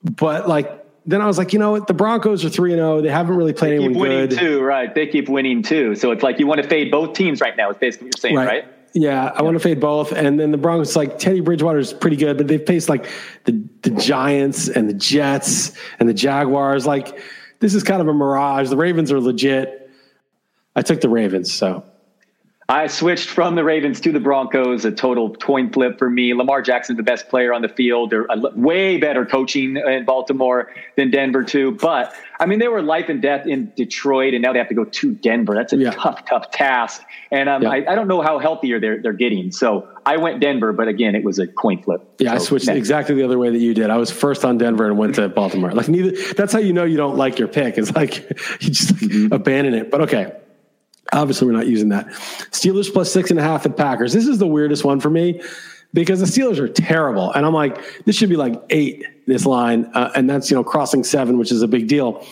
but like then I was like, you know what? The Broncos are three and zero. They haven't really played
they
keep
anyone winning
good.
Too right? They keep winning too. So it's like you want to fade both teams right now. Is basically what you're saying, right? right?
Yeah, I yeah. want to fade both. And then the Broncos, like Teddy Bridgewater is pretty good, but they've faced like the the Giants and the Jets and the Jaguars. Like this is kind of a mirage. The Ravens are legit. I took the Ravens, so
I switched from the Ravens to the Broncos, a total coin flip for me. Lamar Jackson, the best player on the field. They're way better coaching in Baltimore than Denver, too. But I mean, they were life and death in Detroit, and now they have to go to Denver. That's a yeah. tough, tough task. And um, yeah. I, I, don't know how healthier they're, they're getting. So I went Denver, but again, it was a coin flip.
Yeah,
so,
I switched next. exactly the other way that you did. I was first on Denver and went to Baltimore. Like neither. That's how you know you don't like your pick. It's like [laughs] you just mm-hmm. abandon it. But okay. Obviously, we're not using that. Steelers plus six and a half at Packers. This is the weirdest one for me because the Steelers are terrible. And I'm like, this should be like eight, this line. Uh, and that's, you know, crossing seven, which is a big deal.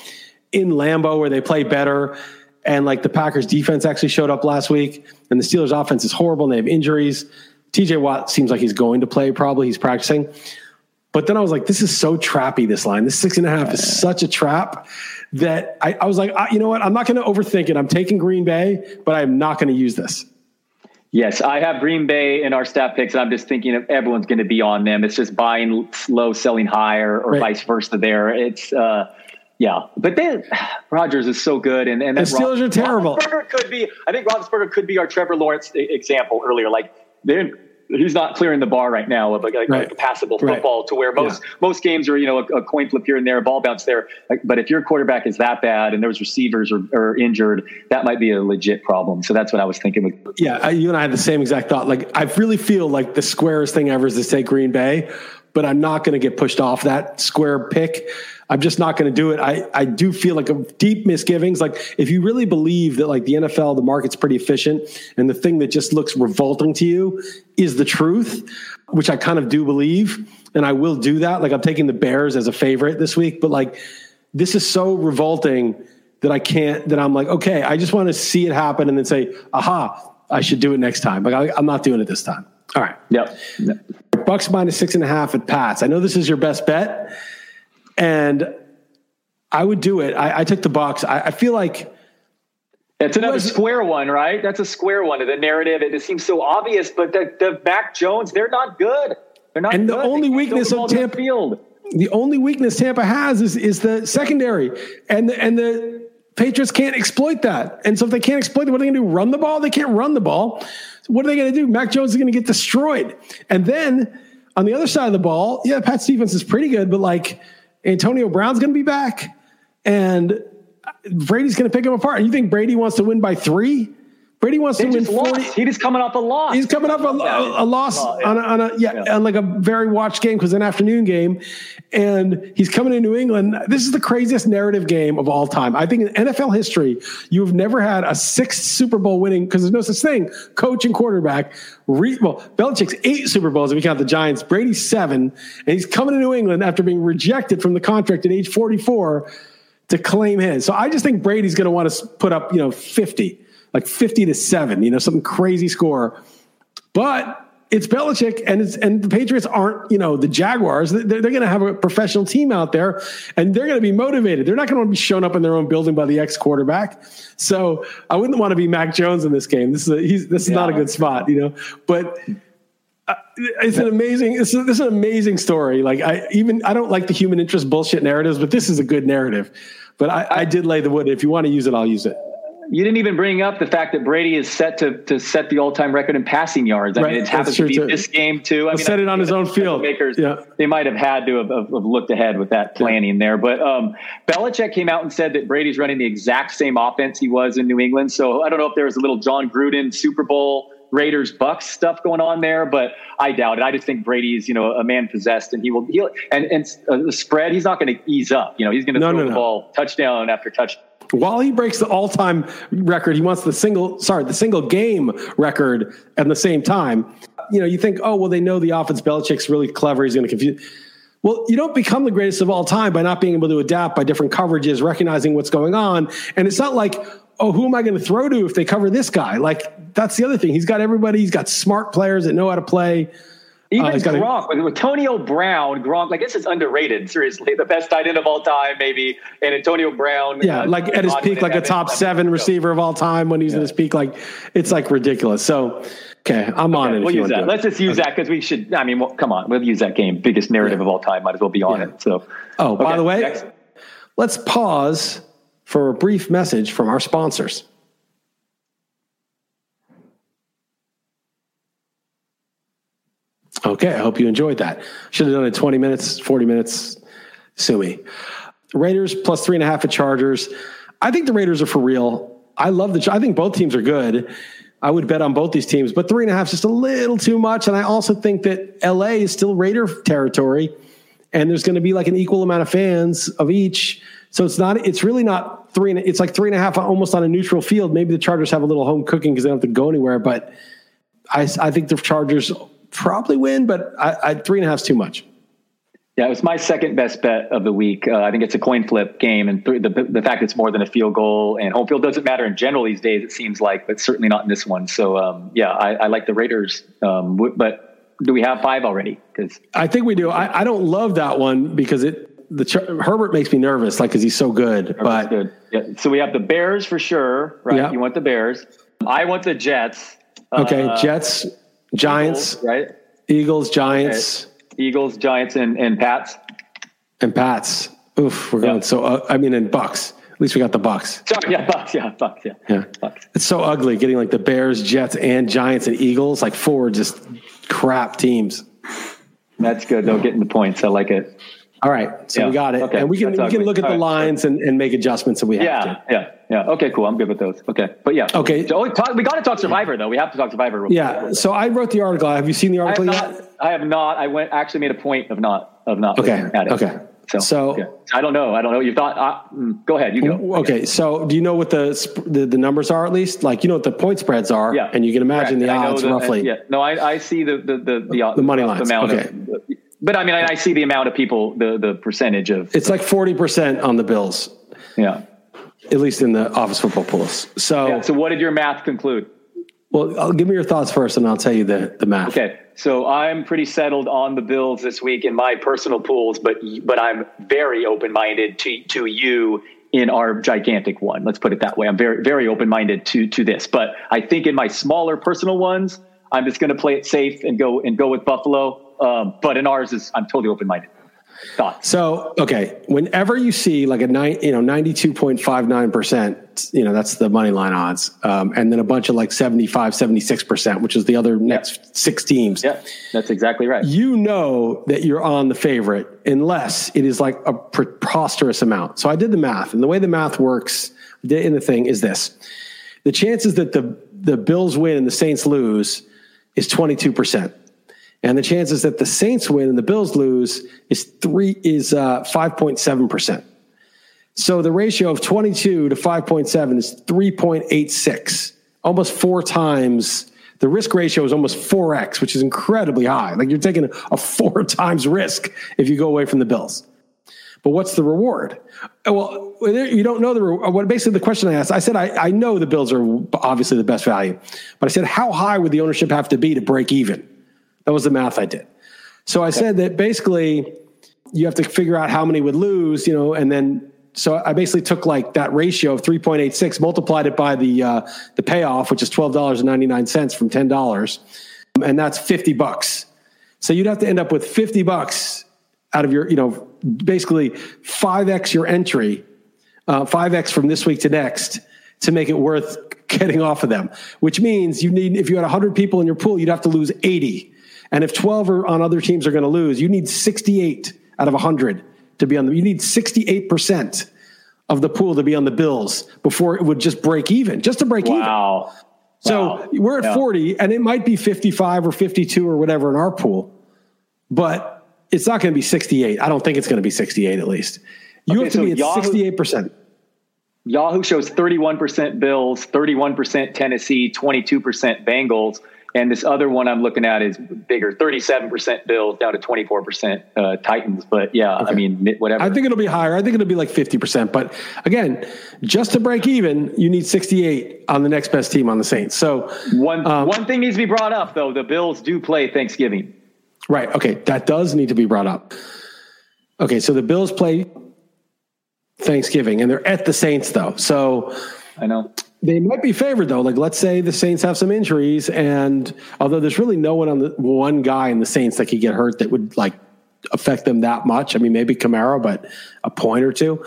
In Lambeau, where they play better, and like the Packers defense actually showed up last week, and the Steelers offense is horrible and they have injuries. TJ Watt seems like he's going to play, probably. He's practicing. But then I was like, this is so trappy, this line. This six and a half is such a trap that I, I was like, I, you know what? I'm not going to overthink it. I'm taking Green Bay, but I'm not going to use this.
Yes, I have Green Bay in our stat picks. and I'm just thinking of everyone's going to be on them. It's just buying low, selling higher, or right. vice versa. There, it's uh, yeah, but then [sighs] Rodgers is so good, and and
the Steelers are terrible.
could be. I think Roethlisberger could be our Trevor Lawrence example earlier. Like they he's not clearing the bar right now of like, like, right. like passable football right. to where most yeah. most games are you know a, a, coin flip here and there, a ball bounce there. Like, but if your quarterback is that bad and those receivers are, are, injured, that might be a legit problem. So that's what I was thinking.
Yeah, I, you and I had the same exact thought. Like I really feel like the squarest thing ever is to take Green Bay, but I'm not going to get pushed off that square pick. I'm just not going to do it. I, I do feel like a deep misgivings. Like if you really believe that like the NFL, the market's pretty efficient and the thing that just looks revolting to you is the truth, which I kind of do believe. And I will do that. Like I'm taking the Bears as a favorite this week, but like this is so revolting that I can't, that I'm like, okay, I just want to see it happen and then say, aha, I should do it next time. Like I, I'm not doing it this time. All right.
Yep.
Bucks minus six and a half at Pats. I know this is your best bet and I would do it. I, I took the Bucks. I, I feel like
it's another was, square one, right? That's a square one. of The narrative it, it seems so obvious, but the, the Mac Jones, they're not good. They're not.
And good. the only weakness of Tampa field. The only weakness Tampa has is is the secondary, and the, and the Patriots can't exploit that. And so if they can't exploit it, what are they going to do? Run the ball? They can't run the ball. So what are they going to do? Mac Jones is going to get destroyed. And then on the other side of the ball, yeah, Pat's defense is pretty good, but like Antonio Brown's going to be back, and Brady's going to pick him apart. You think Brady wants to win by three? Brady wants
they
to win 40.
Lost. He just coming off a loss.
He's coming off a, a, a loss oh, yeah. on, a, on a yeah, yeah, on like a very watched game because an afternoon game, and he's coming to New England. This is the craziest narrative game of all time. I think in NFL history, you have never had a sixth Super Bowl winning because there's no such thing. Coach and quarterback. Re, well, Belichick's eight Super Bowls if we count the Giants. Brady's seven, and he's coming to New England after being rejected from the contract at age 44 to claim his. So I just think Brady's going to want to put up you know 50 like 50 to 7, you know, some crazy score. But it's Belichick and it's and the Patriots aren't, you know, the Jaguars. They're, they're going to have a professional team out there and they're going to be motivated. They're not going to be shown up in their own building by the ex quarterback. So I wouldn't want to be Mac Jones in this game. This is a, he's, this is yeah. not a good spot, you know, but uh, it's an amazing, it's a, this is an amazing story. Like I even, I don't like the human interest bullshit narratives, but this is a good narrative. But I, I did lay the wood. If you want to use it, I'll use it
you didn't even bring up the fact that Brady is set to to set the all time record in passing yards. I right. mean, it happens to be too. this game too. I
mean, set it on his own field.
Makers, yeah. they might have had to have, have, looked ahead with that planning yeah. there. But um, Belichick came out and said that Brady's running the exact same offense he was in New England. So I don't know if there was a little Jon Gruden Super Bowl. Raiders Bucks stuff going on there, but I doubt it. I just think Brady's you know a man possessed, and he will he'll and and uh, the spread. He's not going to ease up. You know, he's going to no, throw no, the no. ball touchdown after touchdown
while he breaks the all-time record, he wants the single sorry, the single game record at the same time. You know, you think, oh well, they know the offense. Belichick's really clever. He's going to confuse. Well, you don't become the greatest of all time by not being able to adapt by different coverages, recognizing what's going on. And it's not like, oh, who am I going to throw to if they cover this guy? Like that's the other thing. He's got everybody. He's got smart players that know how to play.
Even uh, Gronk with, with Antonio Brown, Gronk, like this is underrated. Seriously, the best tight end of all time, maybe, and Antonio Brown.
Yeah, uh, like at his peak, like a top seven receiver of all time when he's yeah. in his peak. Like it's like ridiculous. So, okay, I'm on it.
We'll use that. Let's just use okay. that because we should. I mean, well, come on, we'll use that game. Biggest narrative yeah. of all time. Might as well be on yeah. it. So,
oh, okay, by the way, next. let's pause for a brief message from our sponsors. Okay, I hope you enjoyed that. Should have done it 20 minutes, 40 minutes. Sue me. Raiders plus three and a half at Chargers. I think the Raiders are for real. I love the. I think both teams are good. I would bet on both these teams, but three and a half is just a little too much. And I also think that LA is still Raider territory, and there's going to be like an equal amount of fans of each. So it's not. It's really not three. And it's like three and a half, almost on a neutral field. Maybe the Chargers have a little home cooking because they don't have to go anywhere. But I, I think the Chargers probably win, but I, I three and a half is too much.
Yeah, it was my second best bet of the week. Uh, I think it's a coin flip game, and th- the the fact it's more than a field goal and home field doesn't matter in general these days. It seems like, but certainly not in this one. So um, yeah, I, I, like the Raiders. Um, w- but do we have five already? Because
I think we do. I, I, don't love that one because it the Herbert makes me nervous, like because he's so good. Herbert's but
good. Yeah. So we have the Bears for sure, right? Yeah. You want the Bears. I want the Jets.
Okay, uh, Jets. Giants,
Eagles, right?
Eagles, Giants,
okay. Eagles, Giants, and and Pats.
And Pats. Oof, we're going so. Uh, I mean, in Bucks. At least we got the Bucks.
Sorry, yeah, Bucks, yeah, Bucks, yeah,
Yeah.
Bucks.
It's so ugly getting like the Bears, Jets, and Giants and Eagles, like four just crap teams.
That's good though. Getting the points, I like it.
All right, so
Yeah,
we got it,
okay,
and we can
that's
we can look at
All
the
right.
lines and, and make adjustments if we have
Yeah,
to.
yeah, yeah. Okay, cool. I'm good with those. Okay, but yeah.
Okay.
So, oh, talk, we got to talk Survivor though. We have to talk Survivor. real
Yeah. So I wrote the article. Have you seen the
I have
article
not. I have not. I went actually made a point of not of not.
Okay,
at it.
okay.
So,
So-.
I don't know. I don't know. You thought? Uh, go ahead. You go.
Okay. So do you know what the, the the numbers are at least? Like you know what the point spreads are,
Yeah.
and you can imagine
Correct.
the odds
the-
roughly.
Yeah. No, I, I see the the the the,
The money lines.
amount
Okay.
Of, but I mean, I, I see the amount of people, the the percentage of
It's like forty percent on the Bills,
yeah.
at least in the office football pools. So,
yeah. So, what did your math conclude?
well, I'll give me your thoughts first, and I'll tell you the the math.
Okay, so I'm pretty settled on the Bills this week in my personal pools, but but I'm very open minded to to you in our gigantic one. Let's put it that way. I'm very very open minded to to this, but I think in my smaller personal ones, I'm just going to play it safe and go and go with Buffalo. Um, but in ours is I'm totally open minded. Thoughts?
So, okay, whenever you see like a nine, you know, ninety-two point five nine percent, you know, that's the money line odds, um, and then a bunch of like 75, 76 percent, which is the other next six teams.
Yeah, that's exactly right.
You know that you're on the favorite unless it is like a preposterous amount. So I did the math, and the way the math works in the thing is this: the chances that the the Bills win and the Saints lose is twenty-two percent. And the chances that the Saints win and the Bills lose is three is uh, five point seven percent. So the ratio of twenty two to five point seven is three point eight six, almost four times. The risk ratio is almost four x, which is incredibly high. Like you're taking a [laughs] four times risk if you go away from the Bills. But what's the reward? Uh, Well, you don't know the re- what. Basically, the question I asked, I said, I, I know the Bills are obviously the best value, but I said, how high would the ownership have to be to break even? That was the math I did. So I said that basically you have to figure out how many would lose, you know, and then so I basically took like that ratio of 3.86, multiplied it by the uh, the payoff, which is twelve dollars and ninety nine cents from ten dollars, and that's fifty bucks. So you'd have to end up with fifty bucks out of your, you know, basically five x your entry, uh, five x from this week to next to make it worth getting off of them. Which means you need, if you had hundred people in your pool, you'd have to lose eighty. And if 12 are on other teams are going to lose, you need 68 out of 100 to be on the, you need 68% of the pool to be on the Bills before it would just break even, just to break even.
Wow.
So
Wow.
we're at
Yeah.
40 and it might be 55 or 52 or whatever in our pool, but it's not going to be 68. I don't think it's going to be 68 at least. You
Okay,
have to
so
be at
Yahoo-
68%.
Yahoo shows 31% Bills, 31% Tennessee, 22% Bengals. And this other one I'm looking at is bigger 37% Bills down to 24% uh, Titans. But yeah, I mean, whatever.
I think it'll be higher. I think it'll be like 50%. But again, just to break even, you need 68 on the next best team on the Saints. So,
one,
um,
one thing needs to be brought up, though the Bills do play Thanksgiving.
right. Okay. That does need to be brought up. Okay. So the Bills play Thanksgiving and they're at the Saints, though. So
I know.
They might be favored, though. Like, let's say the Saints have some injuries. And although there's really no one on the one guy in the Saints that could get hurt that would like affect them that much. I mean, maybe Kamara, but a point or two.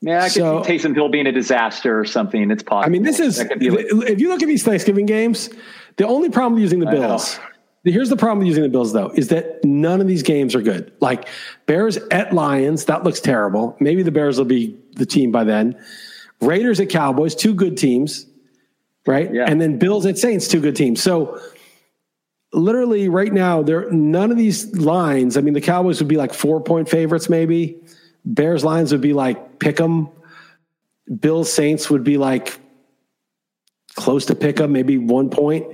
Yeah, I could
So-
see Taysom Hill being a disaster or something. It's possible.
I mean, this is
That could be like-
if you look at these Thanksgiving games, the only problem with using the Bills. Here's the problem with using the Bills, though, is that none of these games are good. Like Bears at Lions, that looks terrible. Maybe the Bears will be the team by then. Raiders at Cowboys, two good teams, right?
Yeah.
And then Bills at Saints, two good teams. So literally right now, there none of these lines. I mean, the Cowboys would be like four point favorites, maybe. Bears lines would be like pick 'em. Bills Saints would be like close to pick 'em, maybe one point.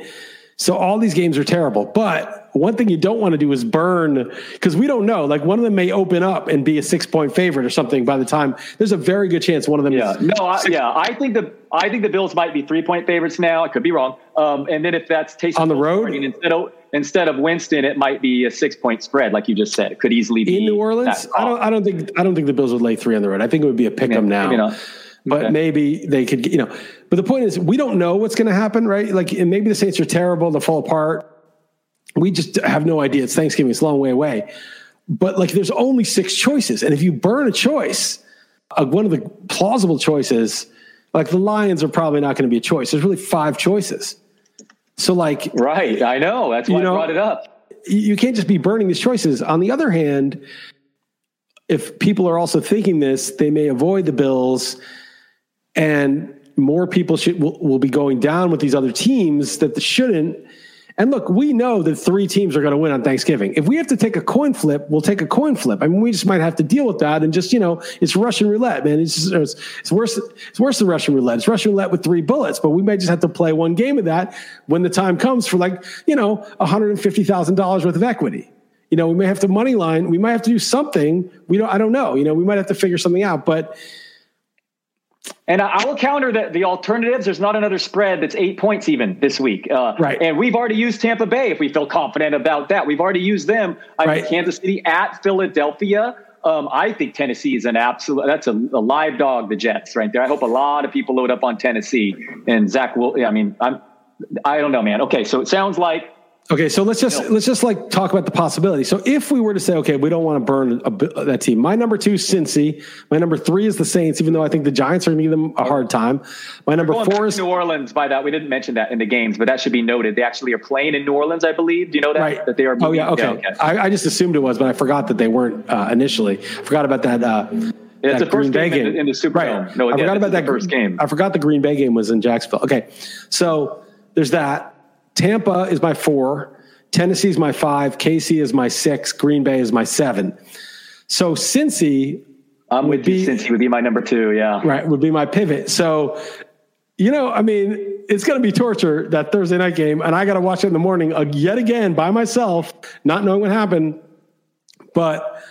So all these games are terrible. But one thing you don't want to do is burn because we don't know. Like one of them may open up and be a six point favorite or something by the time there's a very good chance one of them
Yeah,
is
no, I, yeah, I think the I think the Bills might be three point favorites now. I could be wrong. Um, and then if that's Taysom
On the road?
instead of instead of Winston, it might be a six point spread, like you just said. It could easily be
in New Orleans. I don't. I don't think. I don't think the Bills would lay three on the road. I think it would be a pick 'em now. But
Okay.
maybe they could, you know. But the point is, we don't know what's going to happen, right? Like, and maybe the Saints are terrible; they'll fall apart. We just have no idea. It's Thanksgiving; it's a long way away. but like there's only six choices. And if you burn a choice, uh, one of the plausible choices, like the Lions are probably not going to be a choice. There's really five choices. So like,
right. I know. That's why you know, I brought it up.
You can't just be burning these choices. On the other hand, if people are also thinking this, they may avoid the Bills and more people should will, will be going down with these other teams that shouldn't and look, we know that three teams are going to win on Thanksgiving. If we have to take a coin flip, we'll take a coin flip. I mean, we just might have to deal with that and just, you know, it's Russian roulette, man. It's, just, it's, it's worse. It's worse than Russian roulette. It's Russian roulette with three bullets, but we may just have to play one game of that when the time comes for like, you know, $150,000 worth of equity. You know, we may have to money line. We might have to do something. We don't, I don't know. You know, we might have to figure something out, but
and I will counter that the alternatives. There's not another spread that's eight points even this week.
Uh, right.
And we've already used Tampa Bay if we feel confident about that. We've already used them. I right. mean, Kansas City at Philadelphia. Um, I think Tennessee is an absolute. That's a, a, live dog. The Jets right there. I hope a lot of people load up on Tennessee and Zach will. I mean, I'm. I don't know, man. Okay, so it sounds like
Okay, so let's just let's just like talk about the possibility. So if we were to say, okay, we don't want to burn a, that team. My number two is Cincy. My number three is the Saints, even though I think the Giants are going to give them a hard time. My number four is
New Orleans. By that, we didn't mention that in the games, but that should be noted. They actually are playing in New Orleans, I believe. Do you know that?
Right.
That they are.
Oh yeah, okay. Yeah, okay. I, I, just assumed it was, but I forgot that they weren't uh, initially. I forgot about that. Uh,
yeah, it's the first game, game. In, the, in the Superdome.
Right. No, I forgot about that
first game.
I forgot the Green Bay game was in Jacksonville. Okay, so there's that. Tampa is my four. Tennessee is my five. KC is my six. Green Bay is my seven. So Cincy
I'm would be Cincy would be my number two. Yeah,
right. Would be my pivot. So you know, I mean, it's going to be torture that Thursday night game, and I got to watch it in the morning uh, yet again by myself, not knowing what happened. But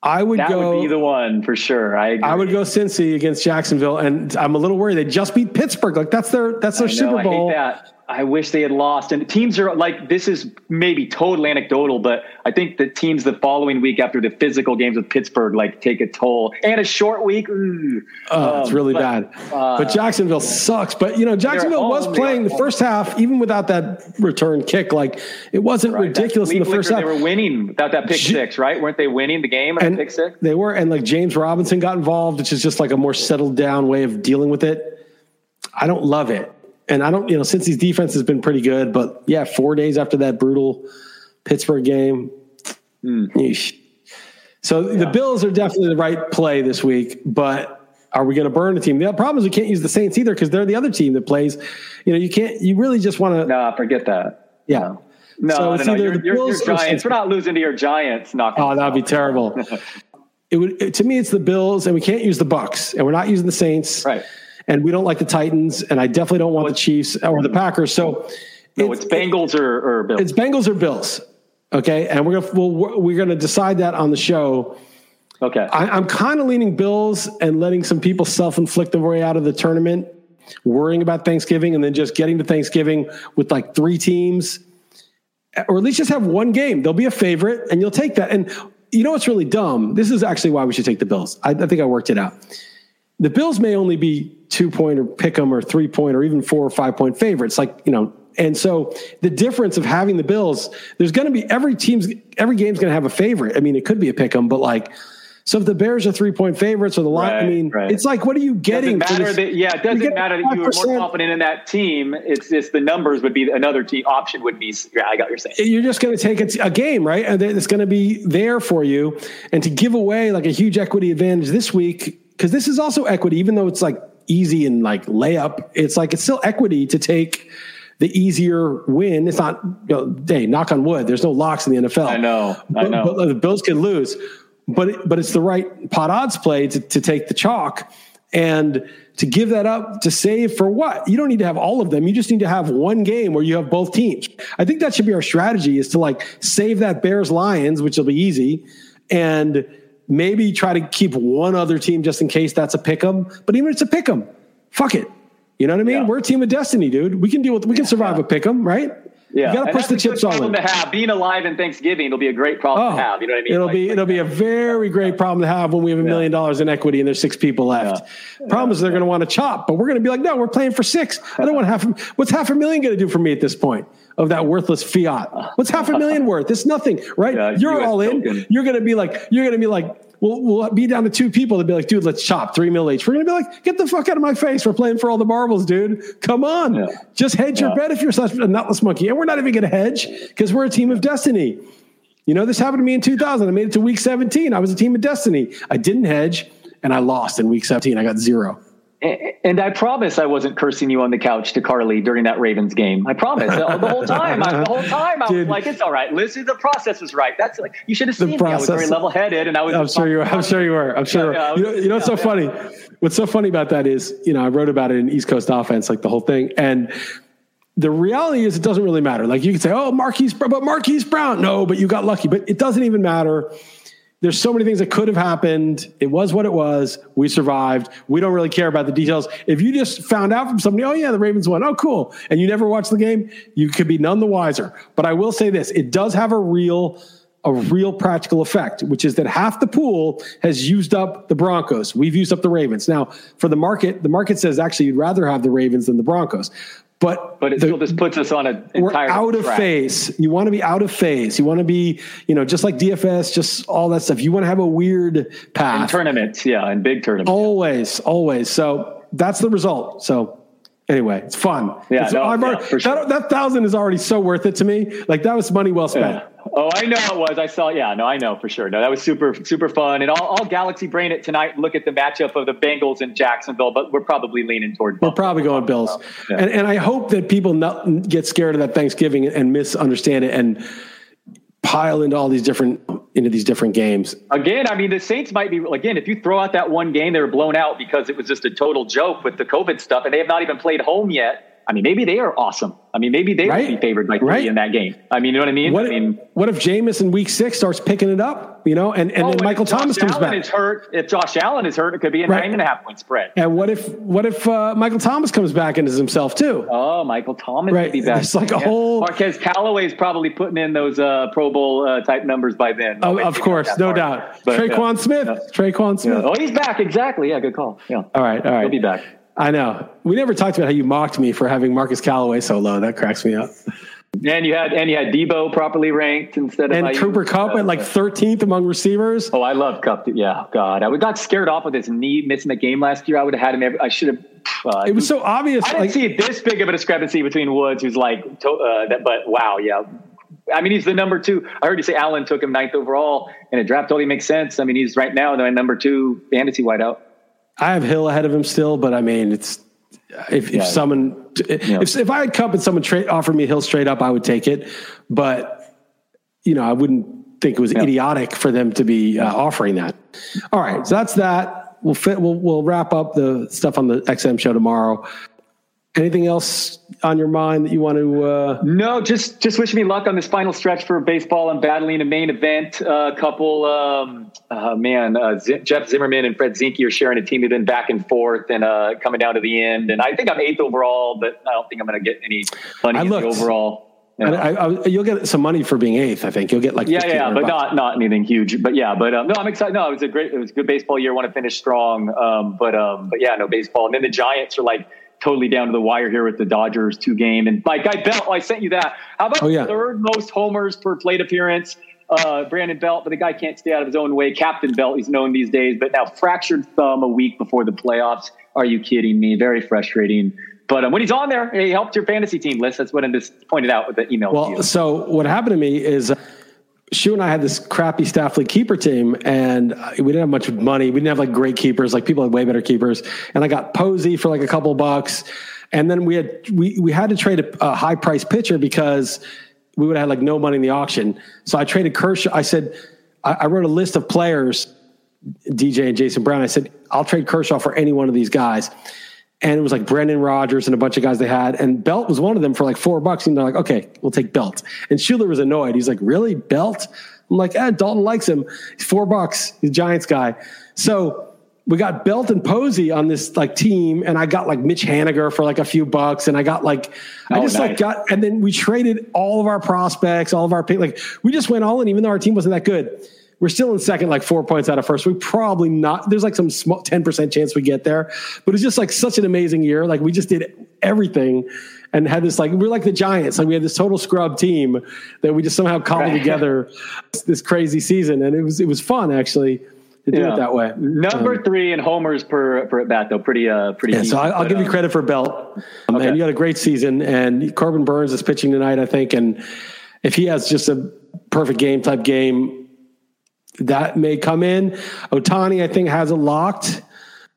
I would
that
go.
Would be the one for sure. I
I would go Cincy against Jacksonville, and I'm a little worried they just beat Pittsburgh. Like that's their that's their Super Bowl.
I wish they had lost. And teams are like, this is maybe totally anecdotal, but I think the teams the following week after the physical games with Pittsburgh like take a toll. And a short week. Ooh,
oh, um, it's really but, bad. Uh, but Jacksonville sucks. But you know, Jacksonville was playing the first half, even without that return kick. Like it wasn't right, ridiculous in the first half.
They were winning without that pick six, right? Weren't they winning the game and pick six?
They were, and like James Robinson got involved, which is just like a more settled down way of dealing with it. I don't love it and I don't, you know, since his defense has been pretty good, but yeah, four days after that brutal Pittsburgh game. Mm. So yeah. the Bills are definitely the right play this week, but are we going to burn the team? The problem is we can't use the Saints either because they're the other team that plays. You know, you can't. You really just want to.
No, forget that.
Yeah.
No, so no, no. You're, you're, you're Giants. We're not losing to your Giants. Not
oh, that'd be terrible. [laughs] it would it, to me. It's the Bills, and we can't use the Bucks, and we're not using the Saints.
Right
and we don't like the Titans, and I definitely don't want the Chiefs or the Packers. So
no, it's, it's Bengals or, or Bills.
It's Bengals or Bills. Okay, and we're gonna we'll, we're gonna decide that on the show.
Okay,
I, am kind of leaning Bills and letting some people self inflict their way out of the tournament, worrying about Thanksgiving, and then just getting to Thanksgiving with like three teams, or at least just have one game. They'll be a favorite, and you'll take that. And you know what's really dumb? This is actually why we should take the Bills. I, I think I worked it out the Bills may only be two point or pick them or three point or even four or five point favorites. Like, you know, and so the difference of having the Bills, there's going to be every team's, every game's going to have a favorite. I mean, it could be a pick 'em, but like, so if the Bears are three point favorites or the line, right, I mean, right. it's like, what are you getting?
Doesn't matter that, yeah, it doesn't matter that you were more confident in that team. It's just the numbers would be another team option would be. Yeah, I got what you're saying.
You're just going to take a, a game, right? And it's going to be there for you. And to give away like a huge equity advantage this week because this is also equity, even though it's like easy and like layup, it's like it's still equity to take the easier win. It's not, you know, hey, knock on wood. There's no locks in the NFL.
I know,
I
know.
But, but the Bills can lose, but it, but it's the right pot odds play to, to take the chalk and to give that up to save for what? You don't need to have all of them. You just need to have one game where you have both teams. I think that should be our strategy: is to like save that Bears Lions, which will be easy, and maybe try to keep one other team just in case that's a pick 'em. But even if it's a pick 'em, fuck it. You know what I mean? Yeah. We're a team of destiny, dude. We can deal with. We can survive yeah. a pick 'em, right? Yeah. You got to push the chips
on. To have being alive in Thanksgiving, it'll be a great problem oh, to have. You know what I mean?
It'll like, be it'll be a very great problem to have when we have a million dollars in equity and there's six people left. Yeah. Problem is they're going to want to chop, but we're going to be like, no, we're playing for six. I don't [laughs] want half. What's half a million going to do for me at this point? Of that worthless fiat, what's half a million [laughs] worth? It's nothing, right? Yeah, You're all in. Token. You're going to be like, you're going to be like, we'll, we'll be down to two people to be like, dude, let's chop three mil each. We're going to be like, get the fuck out of my face. We're playing for all the marbles, dude. Come on. Yeah. Just hedge yeah. your bet if you're such a nutless monkey. And we're not even going to hedge because we're a team of destiny. You know, this happened to me in 2000. I made it to week 17. I was a team of destiny. I didn't hedge and I lost in week 17. I got zero.
And I promise I wasn't cursing you on the couch to Carly during that Ravens game. I promise. the whole time, I, the whole [laughs] time, I was like, "It's all right. Listen, the process was right. That's like you should have seen me. I was very level headed, and I was.
I'm sure you were. I'm sure you were. I'm sure. Yeah, yeah, you know, you know what's yeah, so funny? What's so funny about that is, you know, I wrote about it in East Coast offense, like the whole thing, and the reality is, it doesn't really matter. Like you can say, "Oh, Marquise, but Marquise Brown." No, but you got lucky. But it doesn't even matter there's so many things that could have happened. It was what it was. We survived. We don't really care about the details. If you just found out from somebody, oh yeah, the Ravens won. Oh, cool. And you never watched the game, you could be none the wiser. But I will say this, it does have a real a real practical effect, which is that half the pool has used up the Broncos. We've used up the Ravens. Now, for the market, the market says actually you'd rather have the Ravens than the Broncos. But
but it the, still just puts us on a
we're out of track. phase. You want to be out of phase. You want to be you know just like DFS, just all that stuff. You want to have a weird path
in tournaments, yeah, in big tournaments.
Always, always. So that's the result. So anyway, it's fun.
Yeah,
it's,
no,
yeah
sure.
that, that thousand is already so worth it to me. Like that was money well spent.
Yeah. Oh, I know it was. I saw. Yeah, no, I know for sure. No, that was super, super fun. And I'll, I'll Galaxy brain it tonight. Look at the matchup of the Bengals and Jacksonville, but we're probably leaning toward.
We're probably going Bills, yeah. and and I hope that people not get scared of that Thanksgiving and misunderstand it and pile into all these different into these different games.
Again, I mean, the Saints might be again. If you throw out that one game, they were blown out because it was just a total joke with the COVID stuff, and they have not even played home yet. I mean, maybe they are awesome. I mean, maybe they right? would be favored by three right? in that game. I mean, you know what I mean?
What,
I mean,
what if Jameis in week six starts picking it up, you know, and, and oh, then Michael Thomas comes
Allen
back?
Is hurt. If Josh Allen is hurt, it could be a right. nine and a half point spread.
And what if what if uh, Michael Thomas comes back and is himself too?
Oh, Michael Thomas right. be back.
It's like a yeah. whole.
Marquez Callaway is probably putting in those uh, Pro Bowl uh, type numbers by then.
Oh, of course, no doubt. But, Tre'Quan Smith. Yeah. Tre'Quan Smith.
Yeah. Oh, he's back. Exactly. Yeah, good call. Yeah.
All right. All right.
He'll be back.
I know. We never talked about how you mocked me for having Marquez Callaway so low. That cracks me up.
And you had and you had Deebo properly ranked instead
of and Cooper Kupp uh, at like 13th among receivers.
Oh, I love Kupp. Yeah, God, I got scared off with his knee missing the game last year. I would have had him. Every, I should have.
Uh, it was so obvious.
I didn't like, see this big of a discrepancy between Woods, who's like, uh, that, but wow, yeah. I mean, he's the number two. I heard you say Allen took him ninth overall, and a draft totally makes sense. I mean, he's right now the number two fantasy wideout.
I have Hill ahead of him still, but I mean, it's if, yeah. if someone, yeah. if, if I had Kupp and someone trade, offered me Hill straight up, I would take it. But, you know, I wouldn't think it was yeah. idiotic for them to be uh, offering that. All right. So that's that. We'll fit, we'll, we'll wrap up the stuff on the XM show tomorrow. Anything else on your mind that you want to? Uh...
No, just just wish me luck on this final stretch for baseball. I'm battling a main event. A uh, couple, um, uh, man, uh, Z- Jeff Zimmerman and Fred Zinkie are sharing a team. They've been back and forth and uh, coming down to the end. And I think I'm eighth overall, but I don't think I'm going to get any money in the overall.
Yeah. I, I, you'll get some money for being eighth. I think you'll get like
yeah, yeah, but bucks. not not anything huge. But yeah, but um, no, I'm excited. No, it was a great, it was a good baseball year. Want to finish strong. Um, but um, but yeah, no baseball. And then the Giants are like totally down to the wire here with the Dodgers two game. And my guy Belt, oh, I sent you that. How about oh, yeah. third most homers per plate appearance? Uh, Brandon Belt, but the guy can't stay out of his own way. Captain Belt, he's known these days, but now fractured thumb a week before the playoffs. Are you kidding me? Very frustrating. But um, when he's on there, he helped your fantasy team list. That's what I just pointed out with the email.
Well, so what happened to me is. Uh, Shu and I had this crappy staff league keeper team, and we didn't have much money. We didn't have like great keepers. Like people had way better keepers. And I got Posey for like a couple bucks, and then we had we we had to trade a, a high price pitcher because we would have had like no money in the auction. So I traded Kershaw. I said I, I wrote a list of players, DJ and Jason Brown. I said I'll trade Kershaw for any one of these guys and it was like Brendan Rodgers and a bunch of guys they had, and Belt was one of them for like four bucks. And they're like, okay, we'll take Belt. And Schuler was annoyed. He's like, really, Belt? I'm like, eh, Dalton likes him. He's four bucks. He's a Giants guy. So we got Belt and Posey on this like team, and I got like Mitch Haniger for like a few bucks, and I got like I
Oh,
just like got, and then we traded all of our prospects, all of our like we just went all in, even though our team wasn't that good. We're still in second, like four points out of first. We probably not. There's like some small ten percent chance we get there, but it's just like such an amazing year. Like we just did everything. And had this like we're like the Giants, like we had this total scrub team that we just somehow cobbled
Right.
together this crazy season, and it was it was fun actually to do it that way.
Number three in homers per per at bat though, pretty uh pretty.
Yeah, so I, I'll
but,
give you
uh,
credit for Belt. Um,
Okay.
And you had a great season. And Corbin Burnes is pitching tonight, I think. And if he has just a perfect game type game, that may come in. Ohtani, I think, has it locked.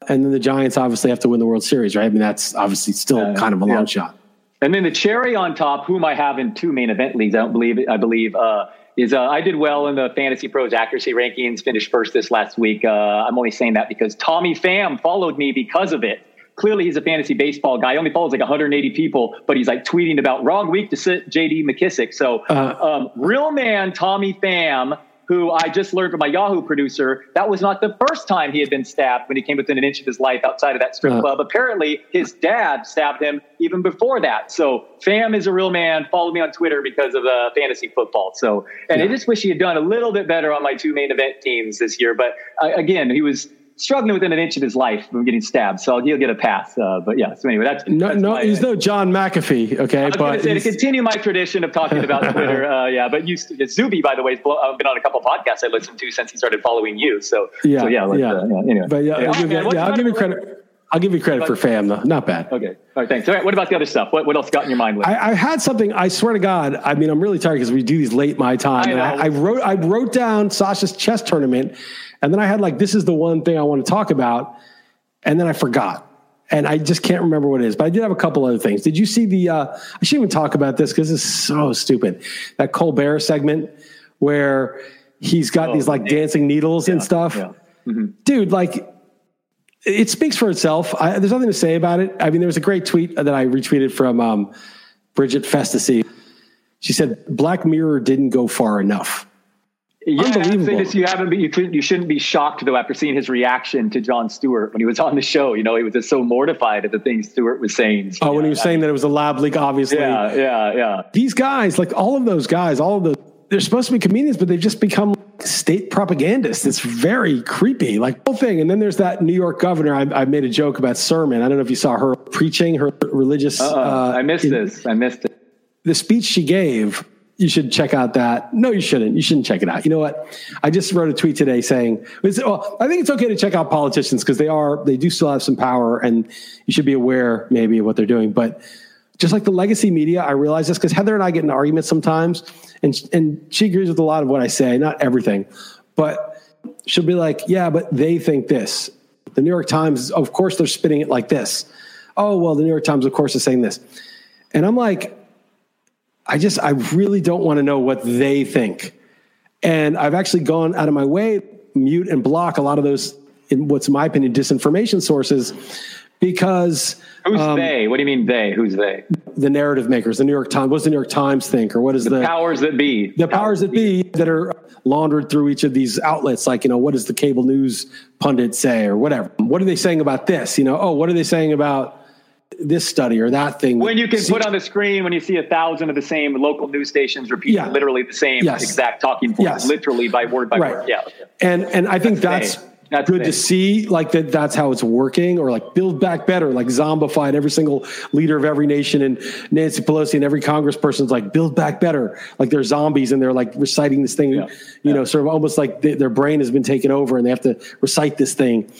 And then the Giants obviously have to win the World Series, right? I mean, that's obviously still
Uh,
kind of a
yeah.
long shot.
And then the cherry on top, whom I have in two main event leagues, I don't believe I believe uh, is uh, I did well in the Fantasy Pros accuracy rankings, finished first this last week. Uh, I'm only saying that because Tommy Pham followed me because of it. Clearly, he's a fantasy baseball guy. He only follows like 180 people, but he's like tweeting about wrong week to sit JD McKissic. So,
Uh.
um, real man Tommy Pham, who I just learned from my Yahoo producer, that was not the first time he had been stabbed when he came within an inch of his life outside of that strip
Uh.
club. Apparently, his dad stabbed him even before that. So, Pham is a real man. Follow me on Twitter because of the fantasy football. So, and I just wish he had done a little bit better on my two main event teams this year. But uh, again, he was struggling within an inch of his life from getting stabbed. So he'll get a pass. Uh, but yeah, so anyway, that's
No,
that's
no,
my-
he's no John McAfee, okay?
I was
but
to say to continue my tradition of talking about [laughs] Twitter. Uh, yeah, but you, Zuby, by the way, blow, uh, been on a couple podcasts I listened to since he started following you. So
yeah,
so yeah,
yeah.
Uh, yeah. Anyway,
But yeah,
All
I'll, give, yeah, I'll give you credit. I'll give you credit for Pham, though. Not bad.
Okay, all right, thanks. All right, what about the other stuff? What what else got in your mind? With?
I, I had something. I swear to God. I mean, I'm really tired because we do these late my time.
I
and I. I wrote. I wrote down Sasha's chess tournament, and then I had like, this is the one thing I want to talk about, and then I forgot, and I just can't remember what it is. But I did have a couple other things. Did you see the? Uh, I shouldn't even talk about this because it's so stupid. That Colbert segment where he's got
Oh,
these like
man.
dancing needles and stuff,
yeah.
dude. Like it speaks for itself. I, there's nothing to say about it. I mean, there was a great tweet that I retweeted from um, Bridget Phetasy. She said Black Mirror didn't go far enough.
Yeah,
Unbelievable.
this, you haven't. Been, you. You shouldn't be shocked though after seeing his reaction to Jon Stewart when he was on the show. You know, he was just so mortified at the things Stewart was saying. So,
Oh, when he was saying that it was a lab leak, obviously.
Yeah, yeah, yeah.
These guys, like all of those guys, all of the, they're supposed to be comedians, but they've just become state propagandist. It's very creepy, like whole thing. And then there's that New York governor. I, I made a joke about Sermon. I don't know if you saw her preaching her religious.
Uh,
uh,
I missed
in-
this. I missed it.
the speech she gave, you should check out that. No, you shouldn't. You shouldn't check it out. You know what? I just wrote a tweet today saying, well, I think it's okay to check out politicians because they are, they do still have some power and you should be aware maybe of what they're doing. But just like the legacy media, I realize this because Heather and I get in arguments sometimes and, and she agrees with a lot of what I say, not everything, but she'll be like, yeah, but they think this. The New York Times, of course, they're spinning it like this. Oh, well, the New York Times, of course, is saying this. And I'm like, I just, I really don't want to know what they think. And I've actually gone out of my way, mute and block a lot of those, in what's my opinion, disinformation sources because
Who's
um,
they? What do you mean they? Who's they?
the narrative makers, the New York Times, what does the New York Times think? Or what is the,
Powers that be.
the powers that be that are laundered through each of these outlets? Like, you know, what does the cable news pundit say or whatever? What are they saying about this? You know, oh, what are they saying about this study or that thing?
When you can
See-
put on the screen when you see a thousand of the same local news stations repeating
Yeah.
literally the same
Yes.
exact talking points,
Yes.
literally by word by
Right.
word. Yeah.
And and I think
That's.
That's good to see, like that that's how it's working, or like build back better, like zombified every single leader of every nation and Nancy Pelosi and every congressperson's like build back better, like they're zombies and they're like reciting this thing,
Yeah.
you know, sort of almost like th- their brain has been taken over and they have to recite this thing.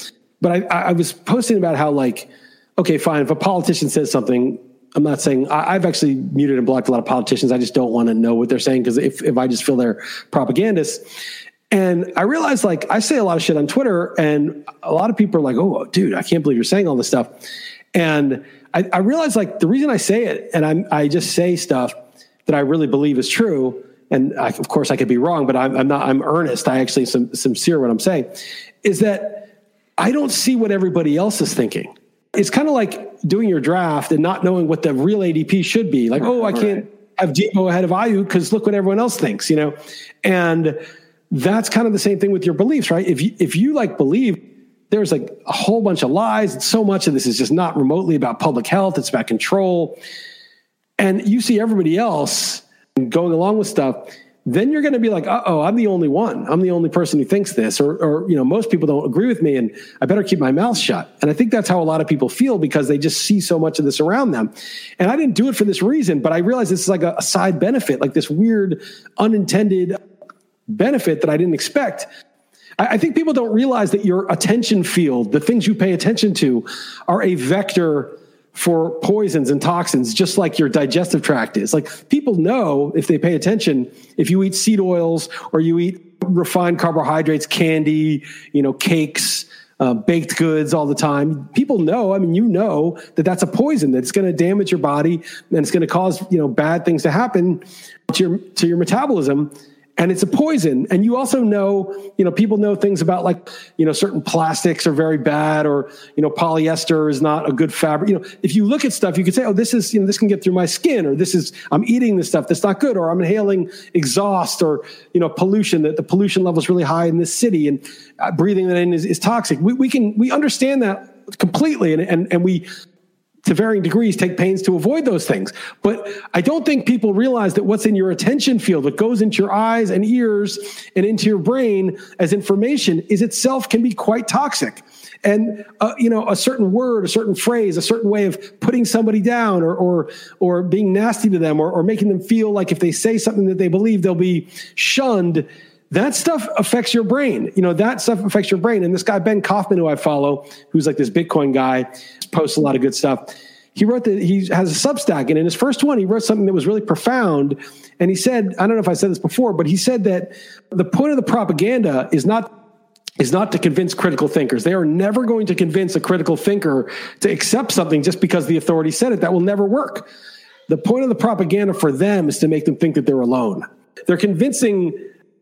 But I, I was posting about how like, okay, fine, if a politician says something. I'm not saying I, I've actually muted and blocked a lot of politicians. I just don't want to know what they're saying because if, if I just feel they're propagandists, and I realized like I say a lot of shit on Twitter, and a lot of people are like, "Oh, dude, I can't believe you're saying all this stuff." And I, I realized like the reason I say it, and I'm, I just say stuff that I really believe is true. And I, of course, I could be wrong, but I'm, I'm not. I'm earnest. I actually am sincere what I'm saying. Is that I don't see what everybody else is thinking. It's kind of like doing your draft and not knowing what the real ADP should be. Like, oh, I can't have Deebo ahead of Aiyuk because look what everyone else thinks, you know? And that's kind of the same thing with your beliefs, right? If you, if you like believe there's like a whole bunch of lies. So much of this is just not remotely about public health. It's about control. And you see everybody else going along with stuff then you're going to be like, oh, I'm the only one. I'm the only person who thinks this, or, or, you know, most people don't agree with me, and I better keep my mouth shut. And I think that's how a lot of people feel because they just see so much of this around them. And I didn't do it for this reason, but I realized this is like a, a side benefit, like this weird unintended benefit that I didn't expect. I, I think people don't realize that your attention field, the things you pay attention to, are a vector for poisons and toxins, just like your digestive tract is. Like people know if they pay attention, if you eat seed oils or you eat refined carbohydrates, candy, you know, cakes, uh, baked goods all the time. People know, I mean, you know that that's a poison that's going to damage your body and it's going to cause, you know, bad things to happen to your, to your metabolism and it's a poison. And you also know, you know, people know things about like, you know, certain plastics are very bad or, you know, polyester is not a good fabric. You know, if you look at stuff, you could say, oh, this is, you know, this can get through my skin or this is, I'm eating this stuff that's not good or I'm inhaling exhaust or, you know, pollution that the pollution level is really high in this city and uh, breathing that in is, is toxic. We, we can, we understand that completely and, and, and we to varying degrees take pains to avoid those things. But I don't think people realize that what's in your attention field, what goes into your eyes and ears and into your brain as information is itself can be quite toxic. And uh, you know, a certain word, a certain phrase, a certain way of putting somebody down or or or being nasty to them or, or making them feel like if they say something that they believe they'll be shunned that stuff affects your brain. You know, that stuff affects your brain. And this guy, Ben Kaufman, who I follow, who's like this Bitcoin guy, posts a lot of good stuff. He wrote that he has a Substack, and in his first one, he wrote something that was really profound. And he said, I don't know if I said this before, but he said that the point of the propaganda is not is not to convince critical thinkers. They are never going to convince a critical thinker to accept something just because the authority said it. That will never work. The point of the propaganda for them is to make them think that they're alone. They're convincing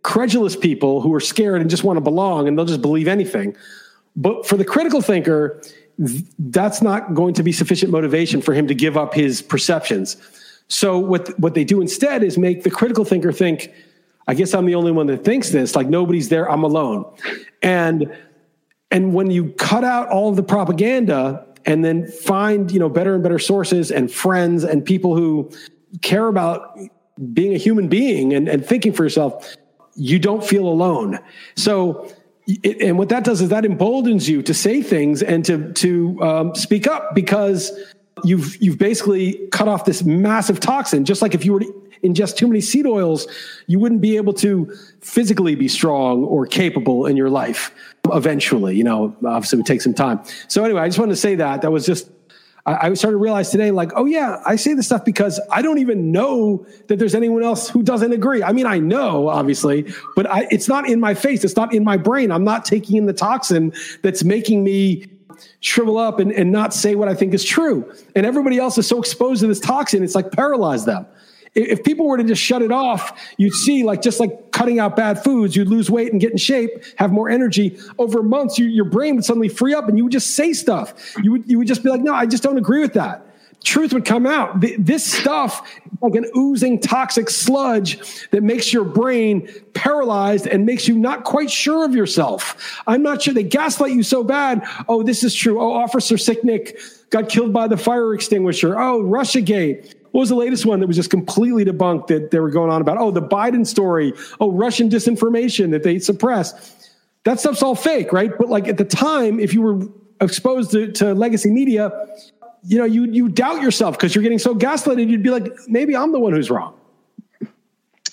credulous people who are scared and just want to belong and they'll just believe anything. But for the critical thinker, that's not going to be sufficient motivation for him to give up his perceptions. So what what they do instead is make the critical thinker think, I guess I'm the only one that thinks this, like nobody's there, I'm alone. And and when you cut out all of the propaganda and then find, you know, better and better sources and friends and people who care about being a human being and, and thinking for yourself, you don't feel alone. So and what that does is that emboldens you to say things and to to um, speak up because you've you've basically cut off this massive toxin. Just like if you were to ingest too many seed oils, you wouldn't be able to physically be strong or capable in your life. Eventually, you know, obviously it would take some time. So anyway, I just wanted to say that that was just I, I started to realize today, like, oh yeah, I say this stuff because I don't even know that there's anyone else who doesn't agree. I mean, I know obviously, but I, it's not in my face. It's not in my brain. I'm not taking in the toxin that's making me shrivel up and, and not say what I think is true. And everybody else is so exposed to this toxin, it's like paralyzed them if people were to just shut it off, you'd see like just like cutting out bad foods, you'd lose weight and get in shape, have more energy. Over months, you, your brain would suddenly free up, and you would just say stuff. You would you would just be like, no, I just don't agree with that. Truth would come out. This stuff, like an oozing toxic sludge that makes your brain paralyzed and makes you not quite sure of yourself. I'm not sure. They gaslight you so bad. Oh, this is true. Oh, Officer Sicknick got killed by the fire extinguisher. Oh, Russiagate. What was the latest one that was just completely debunked that they were going on about? Oh, the Biden story. Oh, Russian disinformation that they suppressed. That stuff's all fake, right? But like at the time, if you were exposed to, to legacy media, you know, you you doubt yourself because you're getting so gaslighted. You'd be like, maybe I'm the one who's wrong.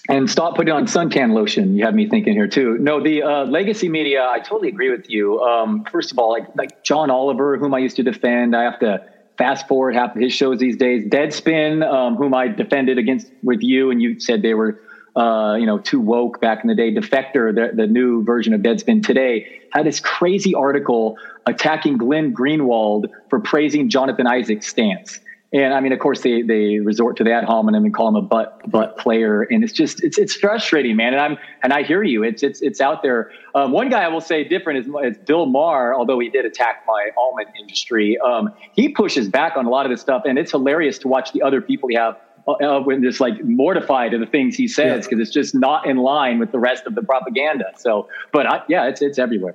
And stop putting on suntan lotion. You have me thinking here too. No, the uh, legacy media. I totally agree with you. Um, first of all, like like John Oliver, whom I used to defend, I have to fast forward half of his shows these days. Deadspin, um, whom I defended against with you, and you said they were, uh, you know, too woke back in the day. Defector, the, the new version of Deadspin today, had this crazy article attacking Glenn Greenwald for praising Jonathan Isaac's stance. And I mean, of course, they they resort to that homonym and call him a butt butt player, and it's just it's it's frustrating, man. And I'm and I hear you. It's it's it's out there. Um, one guy I will say different is, is, Bill Maher, although he did attack my almond industry. Um, he pushes back on a lot of this stuff, and it's hilarious to watch the other people he have uh, uh when just like mortified of the things he says because yeah. it's just not in line with the rest of the propaganda. So, but I, yeah, it's it's everywhere.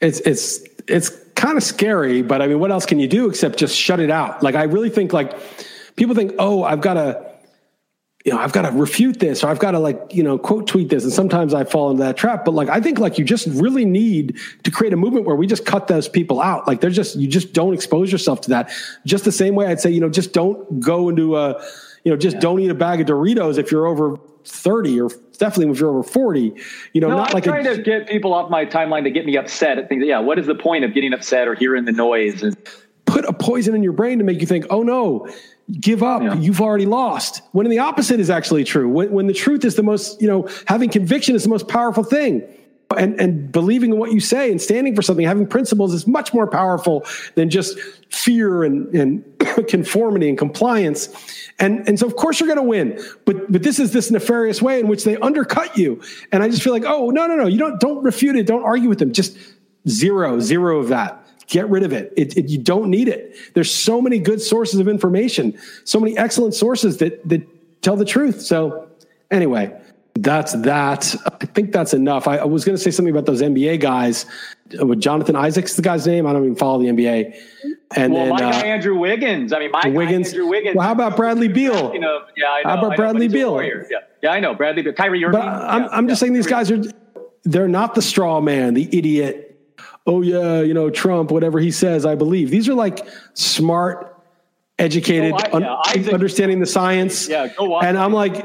It's it's it's kind of scary, but I mean, what else can you do except just shut it out? Like, I really think like people think, oh, I've got to, you know, I've got to refute this or I've got to like, you know, quote tweet this. And sometimes I fall into that trap. But like, I think like you just really need to create a movement where we just cut those people out. Like, they're just, you just don't expose yourself to that. Just the same way I'd say, you know, just don't go into a, you know, just yeah. don't eat a bag of Doritos if you're over 30 or definitely if you're over 40 you know
no,
not
I'm
like
trying a, to get people off my timeline to get me upset at things. Yeah what is the point of getting upset or hearing the noise and
put a poison in your brain to make you think oh no give up. Yeah. you've already lost. When the opposite is actually true. When, when the truth is the most you know having conviction is the most powerful thing and, and believing in what you say and standing for something, having principles is much more powerful than just fear and, and [coughs] conformity and compliance. And, and so of course you're going to win, but, but this is this nefarious way in which they undercut you. And I just feel like, oh, no, no, no, you don't, don't refute it. Don't argue with them. Just zero, zero of that. Get rid of it. It, it. You don't need it. There's so many good sources of information, so many excellent sources that, that tell the truth. So anyway, that's that. I think that's enough. I, I was going to say something about those NBA guys. With Jonathan Isaac's the guy's name. I don't even follow the NBA.
And well, then my uh, guy Andrew Wiggins. I mean, my Wiggins. Andrew Wiggins.
Well, how about Bradley Beal? You know, yeah, I know. How about Bradley Beal?
Yeah. yeah, I know Bradley Beal. Kyrie Irving.
But I'm, yeah, I'm just saying these guys are. They're not the straw man, the idiot. Oh yeah, you know Trump, whatever he says, I believe. These are like smart, educated, oh, I, un- understanding the science.
Yeah, go on.
And I'm like,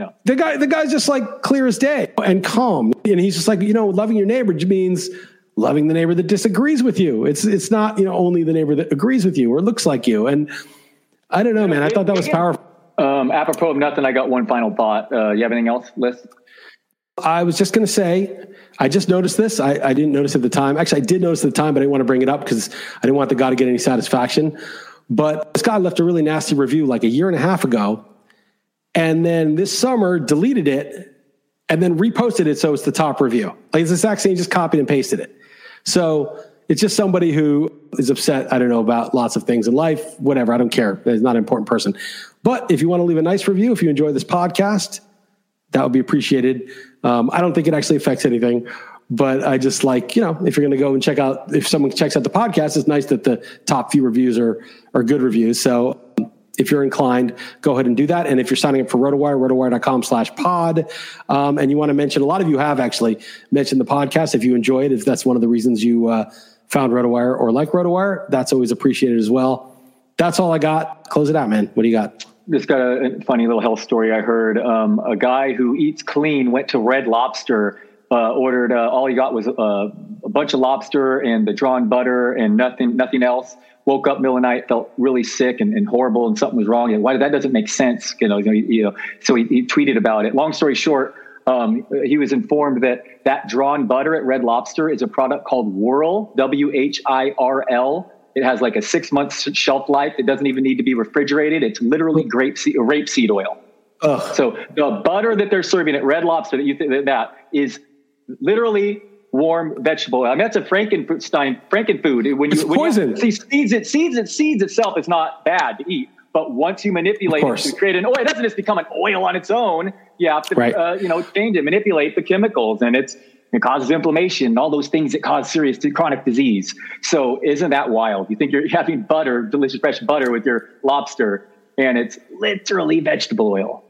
yeah. The guy, the guy's just like clear as day and calm, and he's just like, you know, loving your neighbor means loving the neighbor that disagrees with you. It's it's not you know only the neighbor that agrees with you or looks like you. And I don't know, man. I thought that was powerful.
Um, apropos of nothing, I got one final thought. Uh, you have anything else, Liss?
I was just going to say, I just noticed this. I, I, didn't notice at the time. Actually, I did notice at the time, but I didn't want to bring it up because I didn't want the guy to get any satisfaction. But this guy left a really nasty review like a year and a half ago and then this summer deleted it and then reposted it so it's the top review. Like it's the exact same, just copied and pasted it. So it's just somebody who is upset, I don't know, about lots of things in life, whatever. I don't care. It's not an important person. But if you want to leave a nice review, if you enjoy this podcast, that would be appreciated. Um, I don't think it actually affects anything, but I just like, you know, if you're going to go and check out, if someone checks out the podcast, it's nice that the top few reviews are, are good reviews. So if you're inclined, go ahead and do that. And if you're signing up for RotoWire, rotowire.com slash pod, um, and you want to mention, a lot of you have actually mentioned the podcast. If you enjoy it, if that's one of the reasons you uh, found RotoWire or like RotoWire, that's always appreciated as well. That's all I got. Close it out, man. What do you got?
Just got a funny little health story I heard. Um, a guy who eats clean went to Red Lobster uh, ordered uh, all he got was uh, a bunch of lobster and the drawn butter and nothing nothing else woke up middle of the night, felt really sick and, and horrible, and something was wrong. And why that doesn't make sense, you know? You know, so he, he tweeted about it. Long story short, um, he was informed that that drawn butter at Red Lobster is a product called Whirl, W H I R L. It has like a six month shelf life. It doesn't even need to be refrigerated. It's literally grape seed, rapeseed oil. Ugh. So the butter that they're serving at Red Lobster that you think that is literally warm vegetable. I mean, that's a Frankenstein Frankenfood.
When you, it's when poison.
You see seeds, it seeds, it seeds itself is not bad to eat. But once you manipulate it to create an oil, it doesn't just become an oil on its own. You have to, right. uh, you know, change it, manipulate the chemicals, and it's it causes inflammation, and all those things that cause serious chronic disease. So isn't that wild? You think you're [laughs] having butter, delicious fresh butter with your lobster, and it's literally vegetable oil.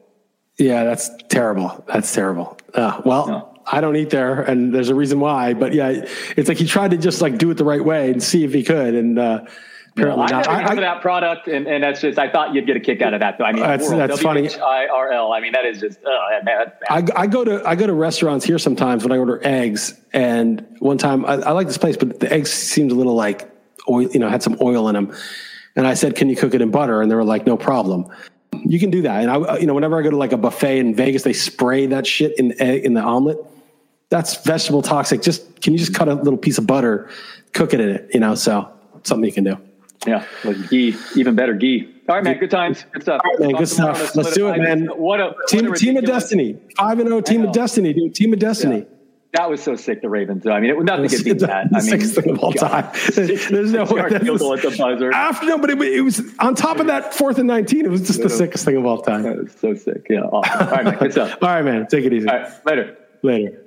Yeah, that's terrible. That's terrible. Uh, well, no. I don't eat there, and there's a reason why. But yeah, it's like he tried to just like do it the right way and see if he could, and uh,
apparently yeah, not. I never that product, and, and that's just I thought you'd get a kick out of that. Though I mean,
that's, that's funny.
I-R-L. I mean, that is just.
I, I go to I go to restaurants here sometimes when I order eggs, and one time I, I like this place, but the eggs seemed a little like oil, you know, had some oil in them, and I said, "Can you cook it in butter?" And they were like, "No problem." You can do that, and I, you know, whenever I go to like a buffet in Vegas, they spray that shit in the egg, in the omelet that's vegetable toxic. Just can you just cut a little piece of butter, cook it in it, you know? So something you can do.
Yeah, like ghee, even better ghee. All right, man. Good times. Good stuff.
All right, man. Good stuff. Let's do it, man. What a team, what a team of destiny. Five and zero. Oh, team of destiny, dude. Team of destiny. Yeah.
That was so sick. The Ravens. I mean, it, nothing could beat [laughs] that. I mean,
sickest thing of all time. [laughs] There's no way. That was, at the buzzer. After no, but it, it, was on top of that fourth and nineteen. It was just the sickest thing of all time.
That was so sick. Yeah. Awesome. All right, man. Good stuff. [laughs]
all right, man. Take it easy.
All right. Later.
Later.